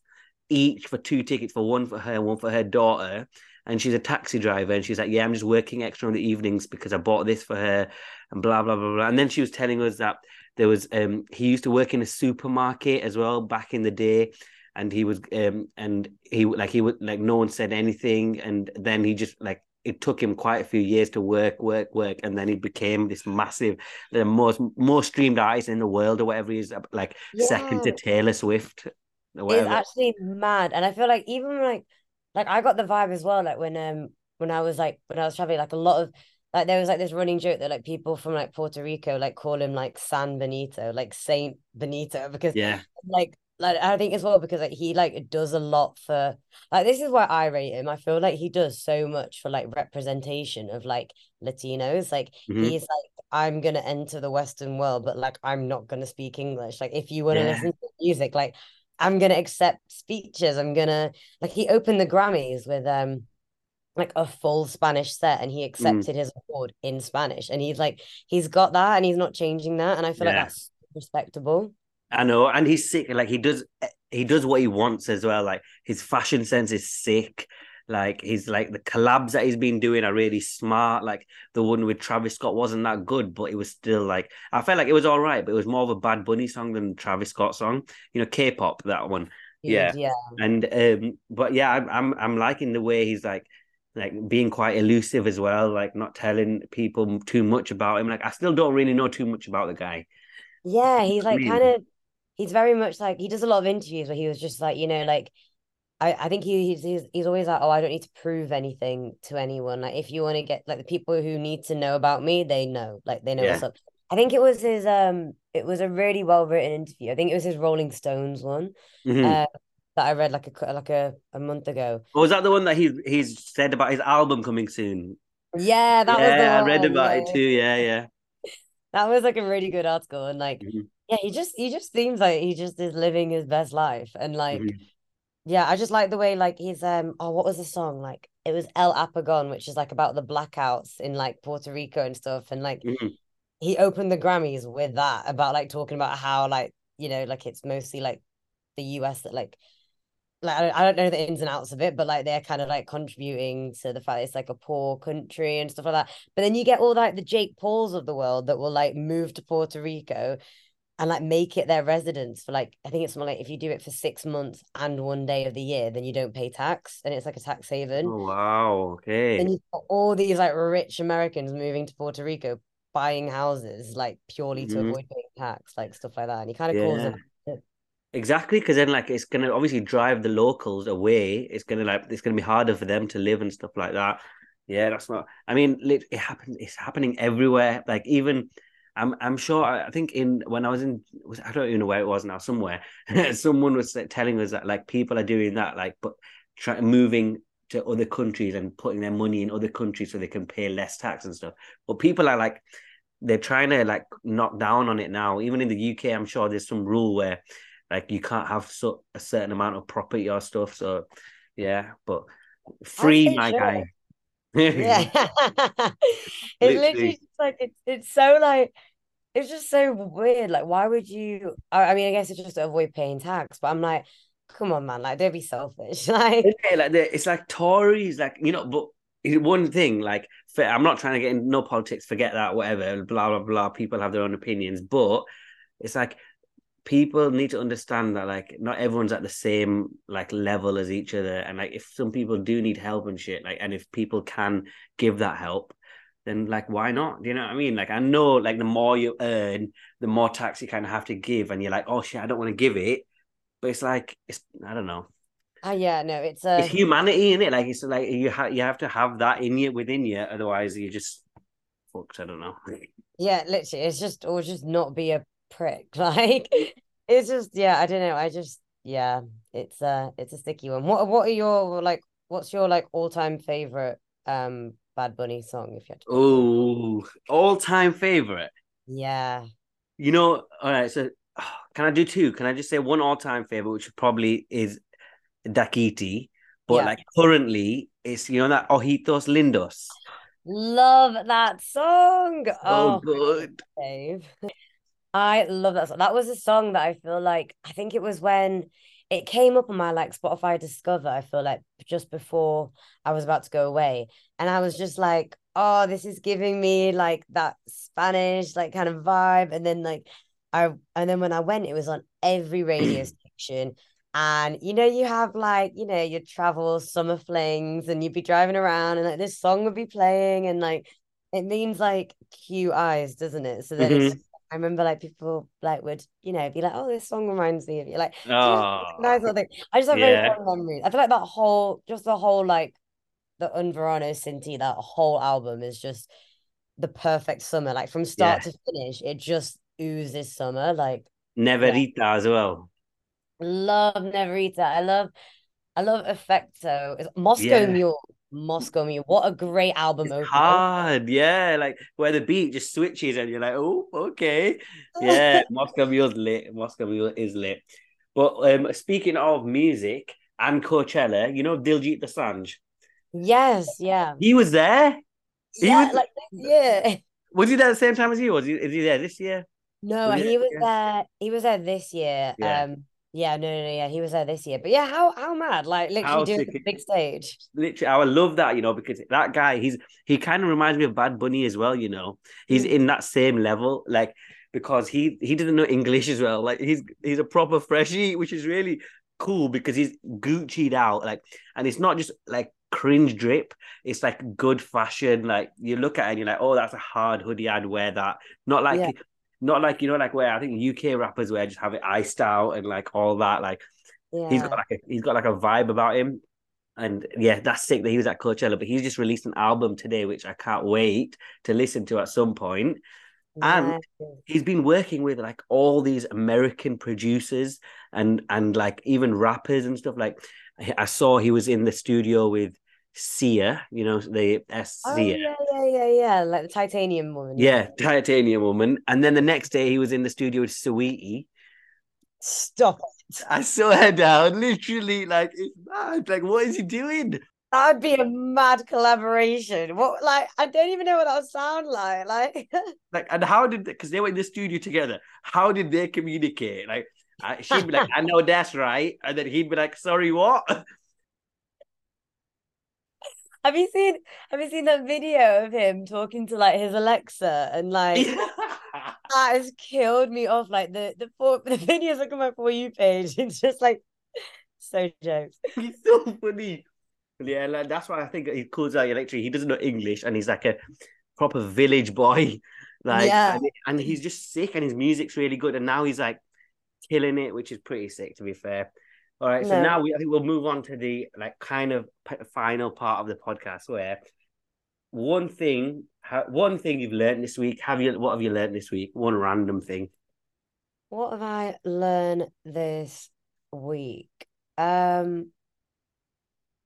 each for two tickets for one for her and one for her daughter and she's a taxi driver and she's like yeah i'm just working extra on the evenings because i bought this for her and blah blah blah blah and then she was telling us that there was um he used to work in a supermarket as well back in the day and he was um and he like he would like no one said anything and then he just like it took him quite a few years to work work work and then he became this massive the most most streamed artist in the world or whatever he is like second to taylor swift it's actually mad. And I feel like even like like I got the vibe as well, like when um when I was like when I was traveling, like a lot of like there was like this running joke that like people from like Puerto Rico like call him like San Benito, like Saint Benito, because yeah like like I think as well because like he like does a lot for like this is why I rate him. I feel like he does so much for like representation of like Latinos. Like Mhm. he's like I'm gonna enter the Western world, but like I'm not gonna speak English. Like if you want to Yeah. listen to music, like I'm gonna accept speeches. I'm gonna like he opened the Grammys with um like a full Spanish set and he Mm. accepted his award in Spanish. And he's like he's got that and he's not changing that. And I feel like that's respectable. I know, and he's sick. Like he does, he does what he wants as well. Like his fashion sense is sick. Like he's like the collabs that he's been doing are really smart. Like the one with Travis Scott wasn't that good, but it was still like I felt like it was all right, but it was more of a Bad Bunny song than Travis Scott song. You know, K-pop that one. Yeah. Yeah. And um, but yeah, I'm I'm I'm liking the way he's like like being quite elusive as well, like not telling people too much about him. Like I still don't really know too much about the guy. Yeah, he's like kind of he's very much like he does a lot of interviews where he was just like, you know, like I, I think he he's, he's he's always like, oh, I don't need to prove anything to anyone. Like if you want to get like the people who need to know about me, they know. Like they know what's up. I think it was his um it was a really well written interview. I think it was his Rolling Stones one Mhm. uh, that I read like a like a, a month ago. Or was that the one that he he's said about his album coming soon? Yeah, that was the yeah, I read about yeah. it too. Yeah, yeah. That was like a really good article and like Mhm, yeah, he just he just seems like he just is living his best life and like mhm. Yeah, I just like the way like he's um oh what was the song like it was El Apagon which is like about the blackouts in like Puerto Rico and stuff and like Mhm. he opened the Grammys with that about like talking about how like you know like it's mostly like the US that like like I don't, I don't know the ins and outs of it but like they're kind of like contributing to the fact it's like a poor country and stuff like that but then you get all like the Jake Pauls of the world that will like move to Puerto Rico and like make it their residence for like I think it's more like if you do it for six months and one day of the year, then you don't pay tax and it's like a tax haven. Oh wow. Okay. Then you've got all these like rich Americans moving to Puerto Rico, buying houses like purely to Mhm. avoid paying tax, like stuff like that. And he kind of calls Yeah. them Exactly, because then like it's gonna obviously drive the locals away. It's gonna like it's gonna be harder for them to live and stuff like that. Yeah, that's not. I mean, it happens. It's happening everywhere. Like even, I'm I'm sure. I think in when I was in, was I don't even know where it was now. Somewhere, someone was telling us that like people are doing that, like but try, moving to other countries and putting their money in other countries so they can pay less tax and stuff. But people are like, they're trying to like knock down on it now. Even in the UK, I'm sure there's some rule where like you can't have so a certain amount of property or stuff. So yeah, but free my should. guy. Yeah. it's Literally. literally just like it's it's so like it's just so weird. Like, why would you? I, mean, I guess it's just to avoid paying tax, but I'm like, come on, man, like, don't be selfish. Like, Yeah, like the, it's like Tories, like you know, but one thing, like I'm not trying to get in no politics, forget that, whatever, blah blah blah. People have their own opinions, but it's like people need to understand that like not everyone's at the same like level as each other, and like if some people do need help and shit, like and if people can give that help. Then like why not? Do you know what I mean? Like I know like the more you earn, the more tax you kind of have to give, and you're like, oh shit, I don't want to give it. But it's like it's I don't know oh yeah, no, it's uh, it's humanity in it. Like it's like you have you have to have that in you within you, otherwise you just fucked. I don't know. yeah, literally, it's just or just not be a prick. Like it's just yeah, I don't know. I just yeah, it's uh it's a sticky one. What what are your like what's your like all-time favorite um Bad Bunny song if you had to Oh, all-time favorite. Yeah. You know, all right, so can I do two? Can I just say one all-time favorite, which probably is Dakiti, but Yeah. like currently it's you know that Ojitos Lindos. Love that song. So Oh, good. Dave. I love that song. That was a song that I feel like I think it was when it came up on my like Spotify Discover. I feel like just before I was about to go away, and I was just like, "Oh, this is giving me like that Spanish like kind of vibe." And then like I and then when I went, it was on every radio station. And you know, you have like, you know, your travel summer flings, and you'd be driving around, and like this song would be playing, and like it means like cute eyes, doesn't it? So then it's Mhm. I remember like people like would, you know, be like, oh, this song reminds me of you. Like, Oh, nice little thing. I just have very yeah. fond memories. I feel like that whole, just the whole like the Un Verano Sin Ti, that whole album is just the perfect summer. Like from start Yeah. to finish, it just oozes summer. Like, Neverita as well. love Neverita. I love, I love Efecto. It's Moscow Yeah. Mule. Moscow Mule. What a great album It's hard, yeah. Like where the beat just switches and you're like, oh, okay. Yeah, Moscow Mule's lit. Moscow Mule is lit. But um, speaking of music and Coachella, you know Diljit Dosanjh? Yes, yeah. He was there. He Yeah, was- like yeah. Was he there at the same time as you? Was he? Is he there this year? No, Was he he was there? there. He was there this year. Yeah. Um, yeah, no, no, no, yeah, he was there this year. But yeah, how how mad? Like literally How doing the big stage. Literally, I would love that, you know, because that guy, he's he kind of reminds me of Bad Bunny as well, you know. He's Mm. in that same level, like because he he didn't know English as well. Like he's he's a proper freshie, which is really cool because he's Gucci'd out, like, and it's not just like cringe drip. It's like good fashion. Like you look at it and you're like, oh, that's a hard hoodie. I'd wear that. Not like. Yeah. Not like you know, like where I think UK rappers where I just have it iced out and like all that. Like Yeah. he's got like a, he's got like a vibe about him. And yeah, that's sick that he was at Coachella, but he's just released an album today, which I can't wait to listen to at some point. and- He's been working with like all these American producers and and like even rappers and stuff. Like I saw he was in the studio with Sia, you know, the S Oh Sia. yeah, yeah, yeah, yeah. Like the titanium woman. Yeah, Titanium Woman. And then the next day he was in the studio with Saweetie. Stop it. I saw her down, literally, like it's mad. Like, what is he doing? That would be a mad collaboration. What like I don't even know what that would sound like. Like Like, and how did because they were in the studio together? How did they communicate? Like, I, she'd be like, "I know that's right," and then he'd be like, "Sorry, what?" have you seen have you seen that video of him talking to like his Alexa and like that has killed me off. Like the the for, the videos that come up for you page. It's just like so jokes. he's so funny. Yeah, like, that's why I think he calls out electric. He doesn't know English, and he's like a proper village boy. Like, Yeah. and, and he's just sick, and his music's really good. And now he's like killing it, which is pretty sick, to be fair. All right, so No. now we I think we'll move on to the like kind of p- final part of the podcast where one thing, ha- one thing you've learned this week. Have you? What have you learned this week? One random thing. What have I learned this week? Um,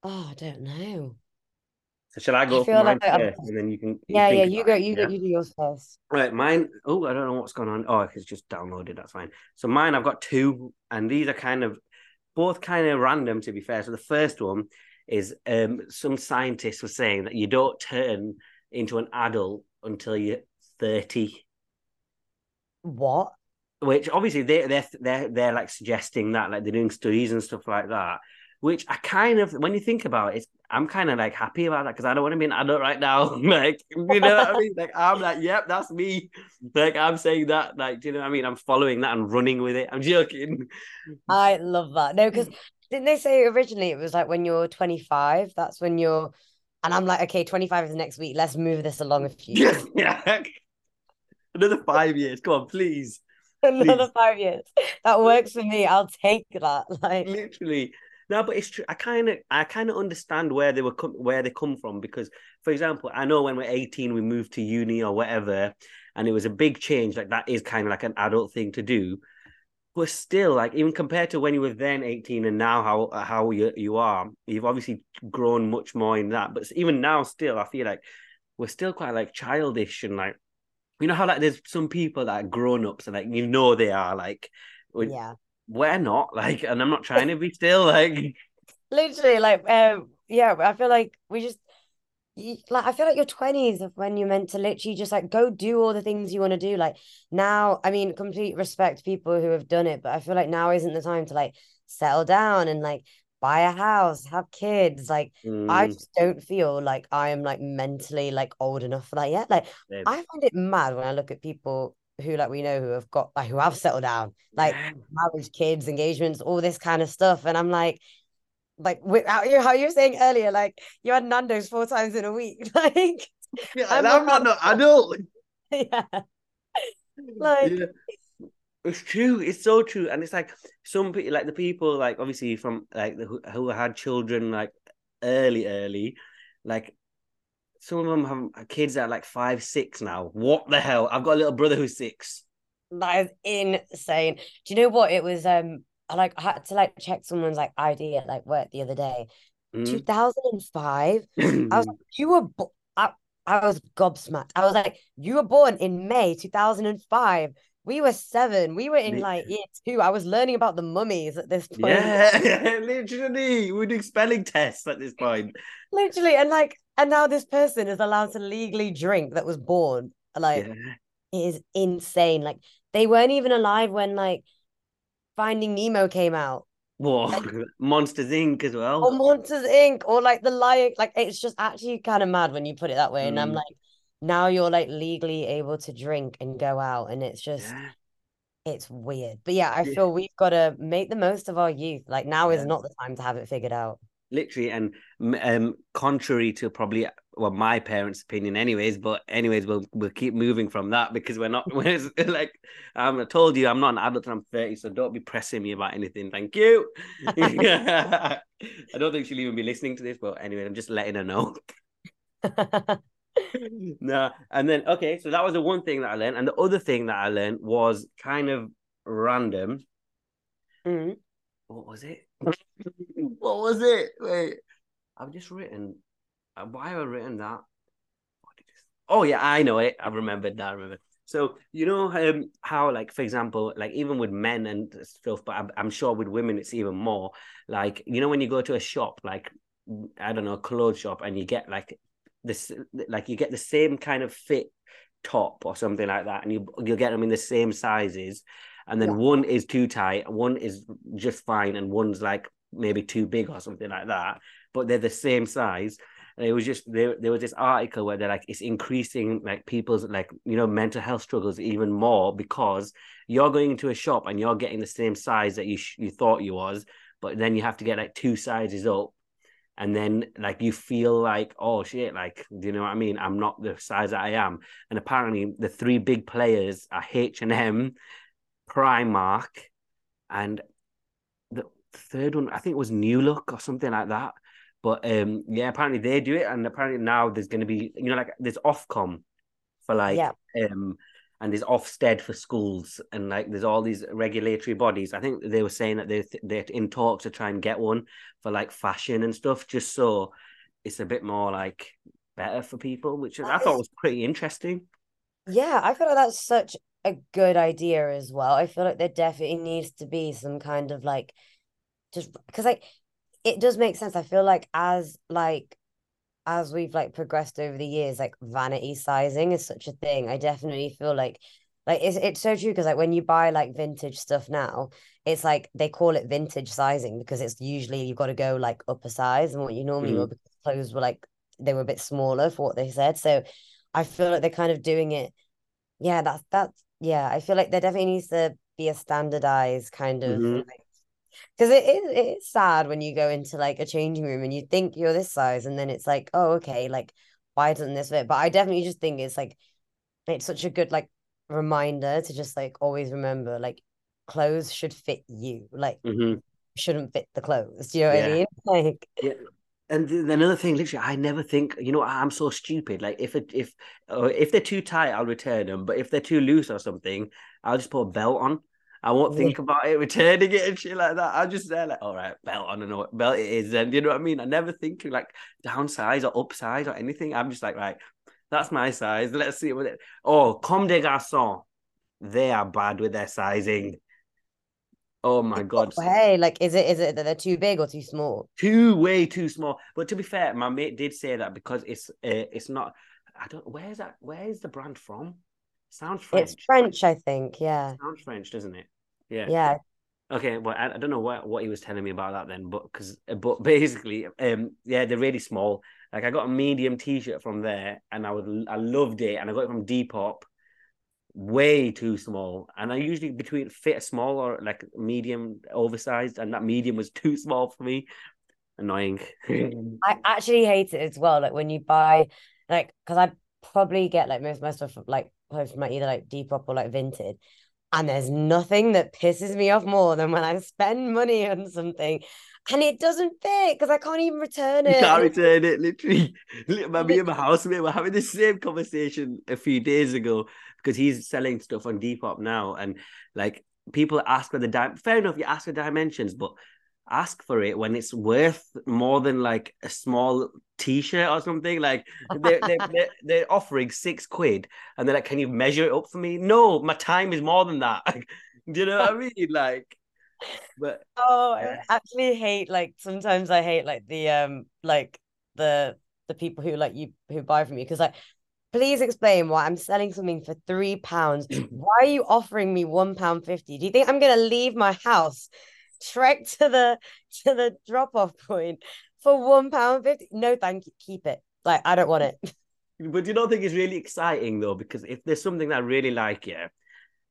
oh, I don't know. So shall I go I feel like first, and then you can. you Yeah, yeah, you go, it, you yeah? go, you do yours first. Right, mine. Oh, I don't know what's going on. Oh, it's just downloaded. That's fine. So mine, I've got two, and these are kind of both kind of random. To be fair, so the first one is um some scientists were saying that you don't turn into an adult until you're thirty. What? Which obviously they they're they're they're like suggesting that like they're doing studies and stuff like that. Which I kind of when you think about it, I'm kind of like happy about that because I don't want to be an adult right now. like you know what I mean? Like I'm like, yep, that's me. Like I'm saying that. Like, do you know what I mean? I'm following that and running with it. I'm joking. I love that. No, because didn't they say originally it was like when you're 25, that's when you're, and I'm like, okay, 25 is next week. Let's move this along a few years. yeah. Another five years. Come on, please. Another Please. five years. That works for me. I'll take that. Like, literally no but it's true i kind of i kind of understand where they were com- where they come from because for example i know when we're 18 we move to uni or whatever and it was a big change. Like that is kind of like an adult thing to do. But still, like even compared to when you were then 18 and now how how you you are, you've obviously grown much more in that. But even now, still, I feel like we're still quite like childish and like you know how like there's some people that are grown ups and like you know they are like yeah we're not like and I'm not trying to be still like literally like um yeah I feel like we just like I feel like your 20s of when you're meant to literally just like go do all the things you want to do. Like now, I mean, complete respect people who have done it, but I feel like now isn't the time to like settle down and like buy a house, have kids. Like mm. I just don't feel like I am like mentally like old enough for that yet. Like yeah. I find it mad when I look at people who like we know who have got like who have settled down, like yeah. marriage, kids, engagements, all this kind of stuff. And I'm like, like without you, how you were saying earlier, like you had Nando's four times in a week. Like yeah, I'm, I'm not an adult. yeah. Like yeah. It's true. It's so true, and it's like some people, like the people, like obviously from like the, who, who had children like early, early, like some of them have kids that are like five, six now. What the hell? I've got a little brother who's six. That is insane. Do you know what? It was um I like I had to like check someone's like ID at like work the other day. Mm. 2005. I was like, you were bo- I, I was gobsmacked. I was like, you were born in May 2005. We were seven. We were in like year two. I was learning about the mummies at this point. Yeah, literally. We're doing spelling tests at this point. literally. And like, and now this person is allowed to legally drink that was born. Like, yeah. it is insane. Like, they weren't even alive when like Finding Nemo came out. What Monsters Inc. as well. Or Monsters Inc. Or like the Lion. Like it's just actually kind of mad when you put it that way. Mm. And I'm mm. like, now you're like legally able to drink and go out, and it's just. Yeah. It's weird. But yeah, I feel we've got to make the most of our youth. Like now is not the time to have it figured out literally and um contrary to probably well my parents opinion anyways but anyways we'll we'll keep moving from that because we're not we're like um, i told you i'm not an adult and i'm 30 so don't be pressing me about anything. Thank you. I don't think she'll even be listening to this but anyway i'm just letting her know. No and then okay so that was the one thing that i learned and the other thing that i learned was kind of random. Mm. what was it what was it? Wait, I've just written. Uh, why have I written that? Oh yeah, I know it. I remembered that. I remember. So you know um, how, like, for example, like even with men and stuff, but I'm, I'm sure with women it's even more. Like you know when you go to a shop, like I don't know, a clothes shop, and you get like this, like you get the same kind of fit top or something like that, and you you get them in the same sizes, and then yeah. one is too tight, one is just fine, and one's like maybe too big or something like that. But they're the same size. And it was just there. There was this article where they're like it's increasing like people's like you know mental health struggles even more because you're going into a shop and you're getting the same size that you sh- you thought you was, but then you have to get like two sizes up and then like you feel like oh shit like do you know what i mean i'm not the size that i am and apparently the three big players are h&m Primark, and the third one I think it was New Look or something like that. But um, yeah, apparently they do it, and apparently now there's going to be you know like there's Ofcom for like yeah. um and there's Ofsted for schools, and like there's all these regulatory bodies. I think they were saying that they they're in talks to try and get one for like fashion and stuff, just so it's a bit more like better for people, which I thought was pretty interesting. Yeah, I feel like that's such a good idea as well. I feel like there definitely needs to be some kind of like just because like it does make sense. I feel like as like as we've like progressed over the years, like vanity sizing is such a thing. I definitely feel like like it's it's so true because like when you buy like vintage stuff now, it's like they call it vintage sizing because it's usually you've got to go like up a size and what you normally mm. would because clothes were like they were a bit smaller for what they said. So I feel like they're kind of doing it. Yeah, that's that's yeah, I feel like there definitely needs to be a standardized kind of mm-hmm. because it is it's sad when you go into like a changing room and you think you're this size and then it's like, oh, okay, like why doesn't this fit? But I definitely just think it's like it's such a good like reminder to just like always remember like clothes should fit you, like mm-hmm. shouldn't fit the clothes. Do you know what yeah. I mean? Like yeah. And th- another thing, literally, I never think. You know, I'm so stupid. Like if it if uh, if they're too tight, I'll return them. But if they're too loose or something, I'll just put a belt on. I won't think about it returning it and shit like that. I'll just say like, all right, belt on, know what belt it is. And you know what I mean? I never think like downsize or upsize or anything. I'm just like, right, that's my size. Let's see what it. Oh, Comme des Garçons, they are bad with their sizing. Oh my god, hey, like, is it is it that they're too big or too small? too way too small. But to be fair, my mate did say that because it's uh, it's not. I don't. Where's that? Where is the brand from? Sounds French. It's French, I think. Yeah. Sounds French, doesn't it? Yeah. Yeah. Okay. Well, I, I don't know what, what he was telling me about that then, but because but basically, um, yeah, they're really small. Like I got a medium T-shirt from there, and I would I loved it, and I got it from Depop. Way too small, and I usually between fit small or like medium oversized, and that medium was too small for me. Annoying. Mm. I actually hate it as well. Like when you buy, like, because I probably get like most of my stuff from, like clothes from like either like Depop or like Vinted, and there's nothing that pisses me off more than when I spend money on something and it doesn't fit because I can't even return You it. can't return it. Literally, my, me and my housemate were having the same conversation a few days ago because he's selling stuff on Depop now, and like people ask for the di- fair enough, you ask for dimensions, but ask for it when it's worth more than like a small t-shirt or something. Like they're they're, they're, they're offering six quid, and they're like, "Can you measure it up for me?" No, my time is more than that. Do you know what I mean? Like, but Oh, I actually hate like sometimes I hate like the um like the the people who like you who buy from you because like please explain why I'm selling something for three pounds. Why are you offering me one pound fifty? Do you think I'm gonna leave my house, trek to the to the drop off point for one pound fifty? No, thank you. Keep it. Like I don't want it. But you don't think it's really exciting though, because if there's something that I really like, yeah,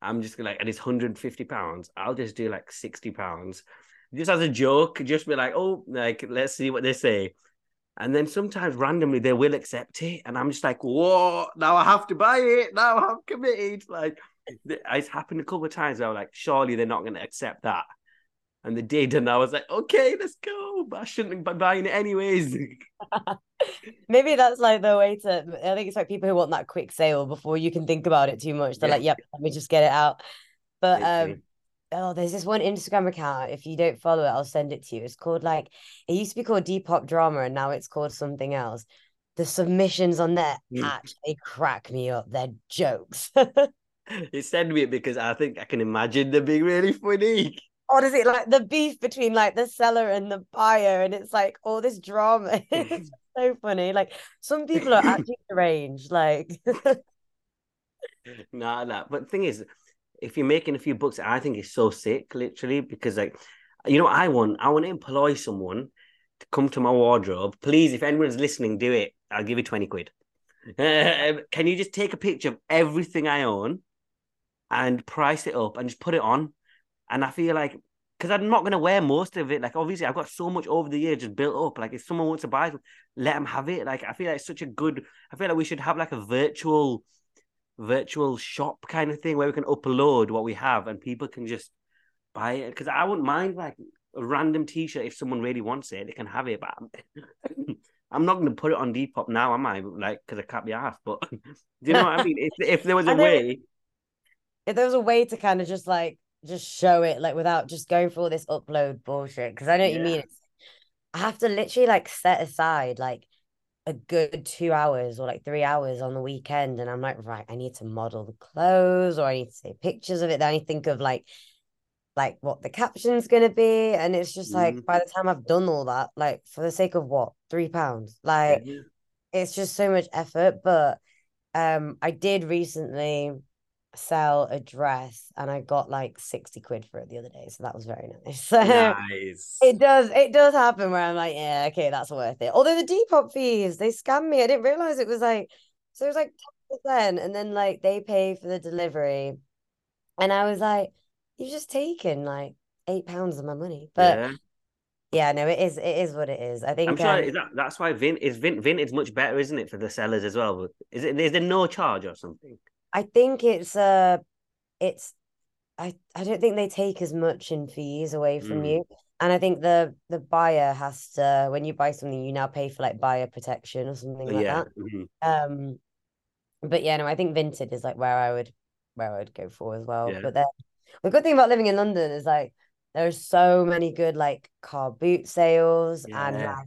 I'm just gonna like, and it's 150 pounds, I'll just do like 60 pounds, just as a joke, just be like, oh, like let's see what they say, and then sometimes randomly they will accept it, and I'm just like, whoa, now I have to buy it, now I'm committed. Like it's happened a couple of times. I was like, surely they're not gonna accept that, and they did, and I was like, okay, let's go, but I shouldn't be buying it anyways. Maybe that's like the way to. I think it's like people who want that quick sale before you can think about it too much. They're Yeah. like, "Yep, let me just get it out." But um, oh, there's this one Instagram account. If you don't follow it, I'll send it to you. It's called like it used to be called Depop Drama, and now it's called something else. The submissions on there Mm. actually crack me up. They're jokes. You send me it because I think I can imagine them being really funny. Is it like the beef between like the seller and the buyer, and it's like all this drama. It's mm-hmm. so funny. Like some people are actually deranged. Like Nah, nah. But the thing is, if you're making a few books I think it's so sick, literally, because like, you know, what I want, I want to employ someone to come to my wardrobe. Please, if anyone's listening, do it. I'll give you twenty quid. Can you just take a picture of everything I own and price it up and just put it on? And I feel like because I'm not going to wear most of it. Like obviously, I've got so much over the years just built up. Like if someone wants to buy, it, let them have it. Like I feel like it's such a good. I feel like we should have like a virtual, virtual shop kind of thing where we can upload what we have and people can just buy it. Because I wouldn't mind like a random T-shirt if someone really wants it, they can have it. But I'm, I'm not going to put it on Depop now, am I? Like because I can't be asked. But do you know what I mean? If if there was a way, if there was a way to kind of just like just show it like without just going for all this upload bullshit because I know what you mean. Yeah. It's, I have to literally like set aside like a good two hours or like three hours on the weekend, and I'm like, right, I need to model the clothes or I need to take pictures of it. Then I think of like like what the caption's gonna be, and it's just like Mhm. by the time I've done all that, like for the sake of what three pounds, like Yeah. it's just so much effort. But um, I did recently sell a dress and I got like 60 quid for it the other day. So that was very nice. Nice. it does it does happen where I'm like, yeah, okay, that's worth it. Although the Depop fees, they scammed me. I didn't realize it was like so it was like 10% and then like they pay for the delivery. And I was like, you've just taken like eight pounds of my money. But yeah, yeah. no, it is it is what it is. I think I'm sure um, is that, that's why Vin is Vin Vintage much better, isn't it, for the sellers as well? Is it is there no charge or something? I think it's uh it's I I don't think they take as much in fees away from Mm. you. And I think the the buyer has to when you buy something, you now pay for like buyer protection or something like yeah. that. mhm. Um, but yeah, no, I think Vinted is like where I would where I would go for as well. Yeah. But then the good thing about living in London is like there's so many good like car boot sales and like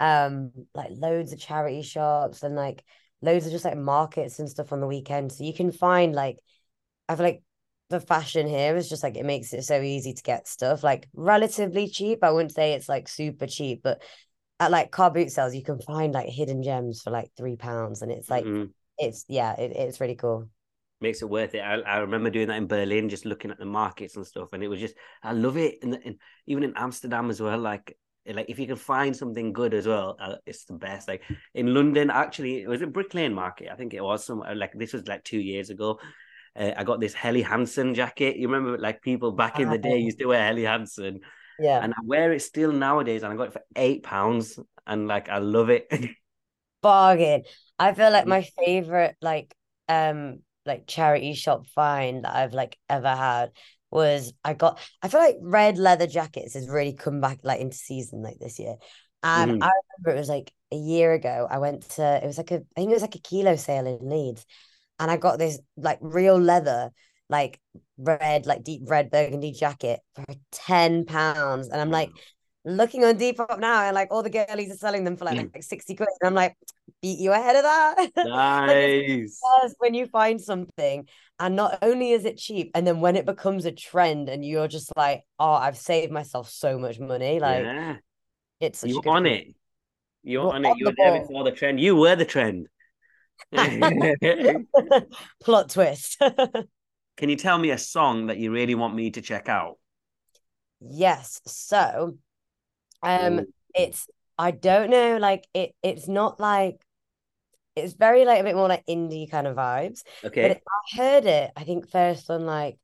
um like loads of charity shops and like loads of just like markets and stuff on the weekend. So you can find like I feel like the fashion here is just like it makes it so easy to get stuff like relatively cheap. I wouldn't say it's like super cheap, but at like car boot sales you can find like hidden gems for like three pounds and it's like Mhm. it's yeah, it, it's really cool. makes it worth it. I, I remember doing that in Berlin, just looking at the markets and stuff, and it was just I love it. And, and even in Amsterdam as well, like like if you can find something good as well, uh, it's the best. Like in London, actually, it was a Brick Lane Market. I think it was some like this was like two years ago. Uh, I got this Helly Hansen jacket. You remember, like people back in the day used to wear Helly Hansen, Yeah. and I wear it still nowadays, and I got it for eight pounds, and like I love it. bargain. I feel like my favorite like um like charity shop find that I've like ever had was I got I feel like red leather jackets has really come back like into season like this year. And Mhm. I remember it was like a year ago. I went to it was like a I think it was like a kilo sale in Leeds. And I got this like real leather, like red, like deep red burgundy jacket for 10 pounds. And I'm like looking on Depop now and like all the girlies are selling them for like, Mm. like 60 quid. And I'm like, beat you ahead of that. Nice. best when you find something and not only is it cheap, and then when it becomes a trend and you're just like, oh, I've saved myself so much money. Like yeah, it's you're on it. You're You're on it. You were there before the trend. You were the trend. Plot twist. Can you tell me a song that you really want me to check out? yes. So um Ooh. it's I don't know, like it it's not like it's very like a bit more like indie kind of vibes. But Okay. it, I heard it, I think first on like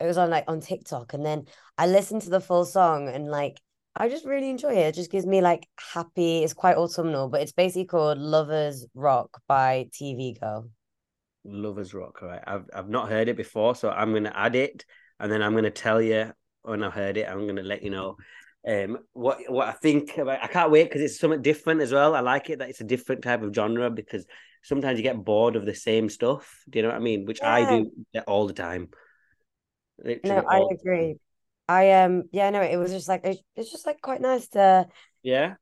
it was on like on TikTok, and then I listened to the full song and like I just really enjoy it. It just gives me like happy, it's quite autumnal, but it's basically called Lovers Rock by TV Girl. Lovers Rock. All right. I've I've not heard it before, so I'm gonna add it, and then I'm gonna tell you when I've heard it. I'm gonna let you know. Um, what what I think about. I can't wait because it's something different as well. I like it that it's a different type of genre because sometimes you get bored of the same stuff. Do you know what I mean? Which I do all the time. No, I agree. I um yeah, no, it was just like it's, just like quite nice to Yeah.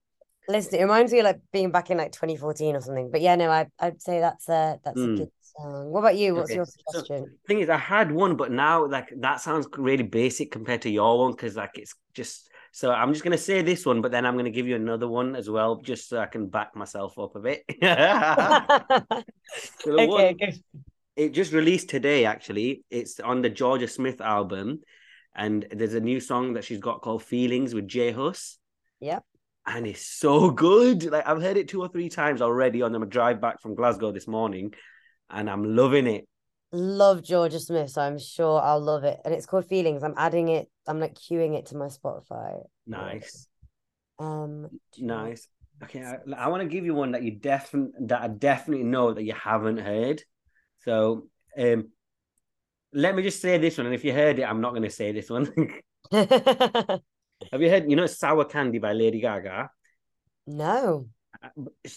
listen. It reminds me of like being back in like 2014 or something. But yeah, no, I I'd say that's a that's a Mm. good song. What about you? What's Okay. your So suggestion? thing is, I had one, but now like that sounds really basic compared to your one because like it's just. So I'm just gonna say this one, but then I'm gonna give you another one as well, just so I can back myself up a bit. So Okay, one good. it just released today. Actually, it's on the Jorja Smith album, and there's a new song that she's got called "Feelings" with J Hus. Yep. and it's so good. Like I've heard it two or three times already on the drive back from Glasgow this morning, and I'm loving it. Love Jorja Smith, so I'm sure I'll love it. And it's called Feelings. I'm adding it, I'm like queuing it to my Spotify. Nice, Um, nice. Okay, I, I want to give you one that you definitely that I definitely know that you haven't heard. So, um, let me just say this one, and if you heard it, I'm not going to say this one. Have you heard? You know, "Sour Candy" by Lady Gaga. no.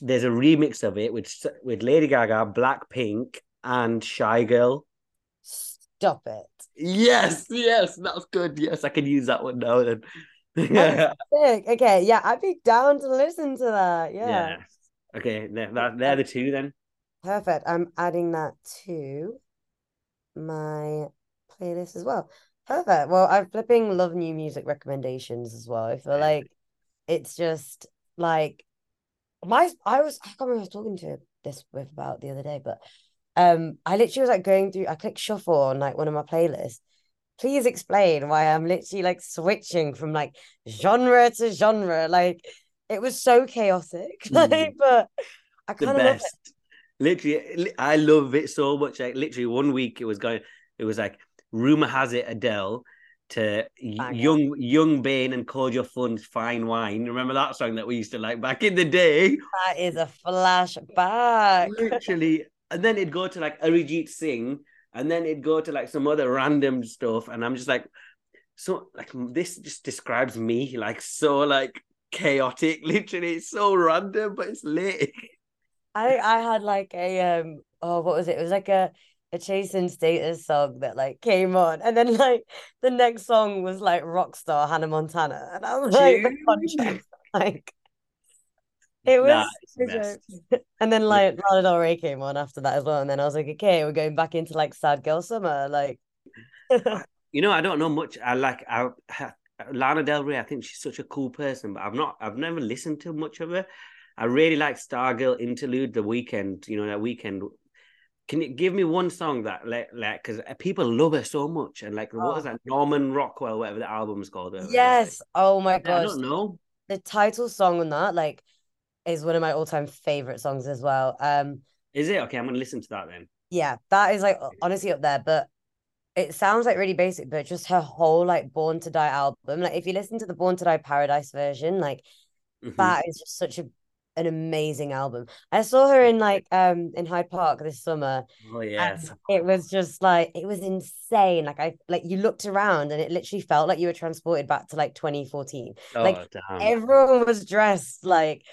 There's a remix of it with with Lady Gaga, Blackpink, and Shygirl. Stop it. Yes, yes, that's good. Yes, I can use that one now then. Sick. Okay, yeah, I'd be down to listen to that. Yeah. yeah. Okay, they're, they're the two then. Perfect. I'm adding that to my playlist as well. Perfect. Well, I'm flipping love new music recommendations as well. I feel like it's just like my I was I can't remember I was talking to this with about the other day, but um I literally was like going through I clicked shuffle on like one of my playlists. Please explain why I'm literally like switching from like genre to genre. Like it was so chaotic. Like, Mhm. but I The kind of love it. best. Literally, I love it so much. Like literally, one week it was going. It was like rumor has it Adele to young young Bane and Your Fun's Fine Wine. Remember that song that we used to like back in the day? That is a flashback. literally and then it'd go to like Arijit Singh and then it'd go to like some other random stuff and I'm just like so like this just describes me like so like chaotic. Literally, it's so random, but it's lit. I I had like a um oh what was it? It was like a a Chase and Status song that like came on, and then like the next song was like Rockstar Hannah Montana, and I was like the contrast, like it was, nah, and then like Lana Del Rey came on after that as well, and then I was like, okay, we're going back into like sad girl summer, like. you know, I don't know much. I like I, Lana Del Rey. I think she's such a cool person, but I've not, I've never listened to much of her. I really like Stargirl Interlude, the Weeknd. You know that Weeknd. Can you give me one song that like like because people love her so much and like oh. what is that Norman Rockwell whatever the album's called? Yes. Oh my god. I don't know the title song on that like is one of my all time favorite songs as well. Um, is it okay? I'm gonna listen to that then. Yeah, that is like honestly up there, but it sounds like really basic, but just her whole like Born to Die album. Like if you listen to the Born to Die Paradise version, like mm-hmm. that is just such a an amazing album. I saw her in like um in Hyde Park this summer. Oh yes. It was just like it was insane. Like I like you looked around and it literally felt like you were transported back to like 2014. Oh, like damn. everyone was dressed like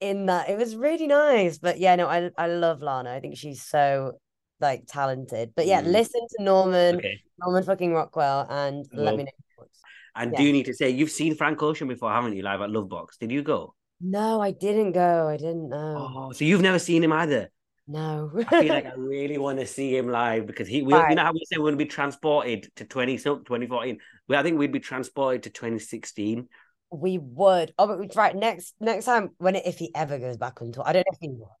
in that. It was really nice. But yeah, no, I I love Lana. I think she's so like talented. But yeah, mm. listen to Norman, okay. Norman fucking Rockwell, and well, let me know. and yeah. do you need to say, you've seen Frank Ocean before, haven't you? Live at Lovebox. Did you go? No, I didn't go. I didn't know. Oh, so you've never seen him either? No. I feel like I really want to see him live because he, we, right. you know how we say we're going to be transported to 20, 2014? Well, I think we'd be transported to 2016. We would. Oh, but right next next time when it, if he ever goes back on tour, I don't know if he will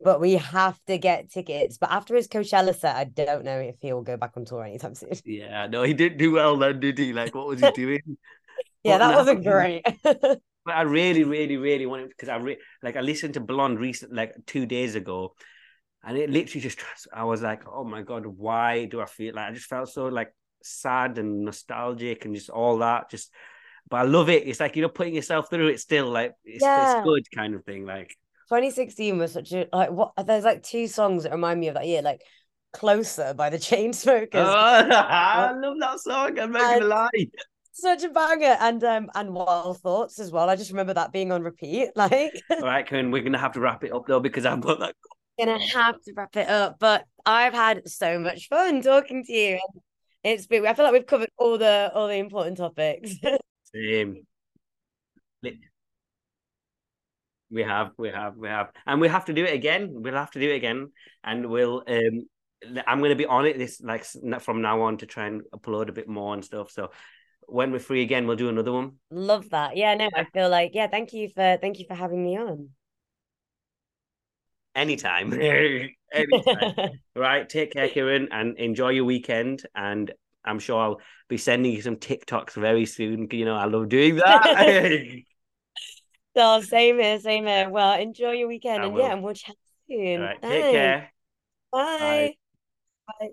but we have to get tickets. But after his Coachella set, I don't know if he'll go back on tour anytime soon. Yeah, no, he didn't do well then, did he? Like, what was he doing? yeah, that wasn't great. but I really, really, really wanted because I re- like I listened to Blonde recent like two days ago, and it literally just I was like, oh my god, why do I feel like I just felt so like sad and nostalgic and just all that just. But I love it. It's like you know, putting yourself through it still, like it's, yeah. it's good kind of thing. Like 2016 was such a like what there's like two songs that remind me of that year, like Closer by the Chainsmokers. Oh, I love that song. I'm not gonna lie. Such a banger. And um and Wild Thoughts as well. I just remember that being on repeat. Like all right, Kiran, we're gonna have to wrap it up though because I've got that gonna have to wrap it up. But I've had so much fun talking to you. It's been I feel like we've covered all the all the important topics. Same. We have, we have, we have, and we have to do it again. We'll have to do it again, and we'll. um I'm going to be on it this like from now on to try and upload a bit more and stuff. So when we're free again, we'll do another one. Love that. Yeah, no, I feel like yeah. Thank you for thank you for having me on. Anytime, anytime. right. Take care, Kiran, and enjoy your weekend. And I'm sure I'll be sending you some TikToks very soon. You know, I love doing that. So same here, same here. Well, enjoy your weekend, I and will. yeah, and we'll chat soon. take care. Bye. Bye.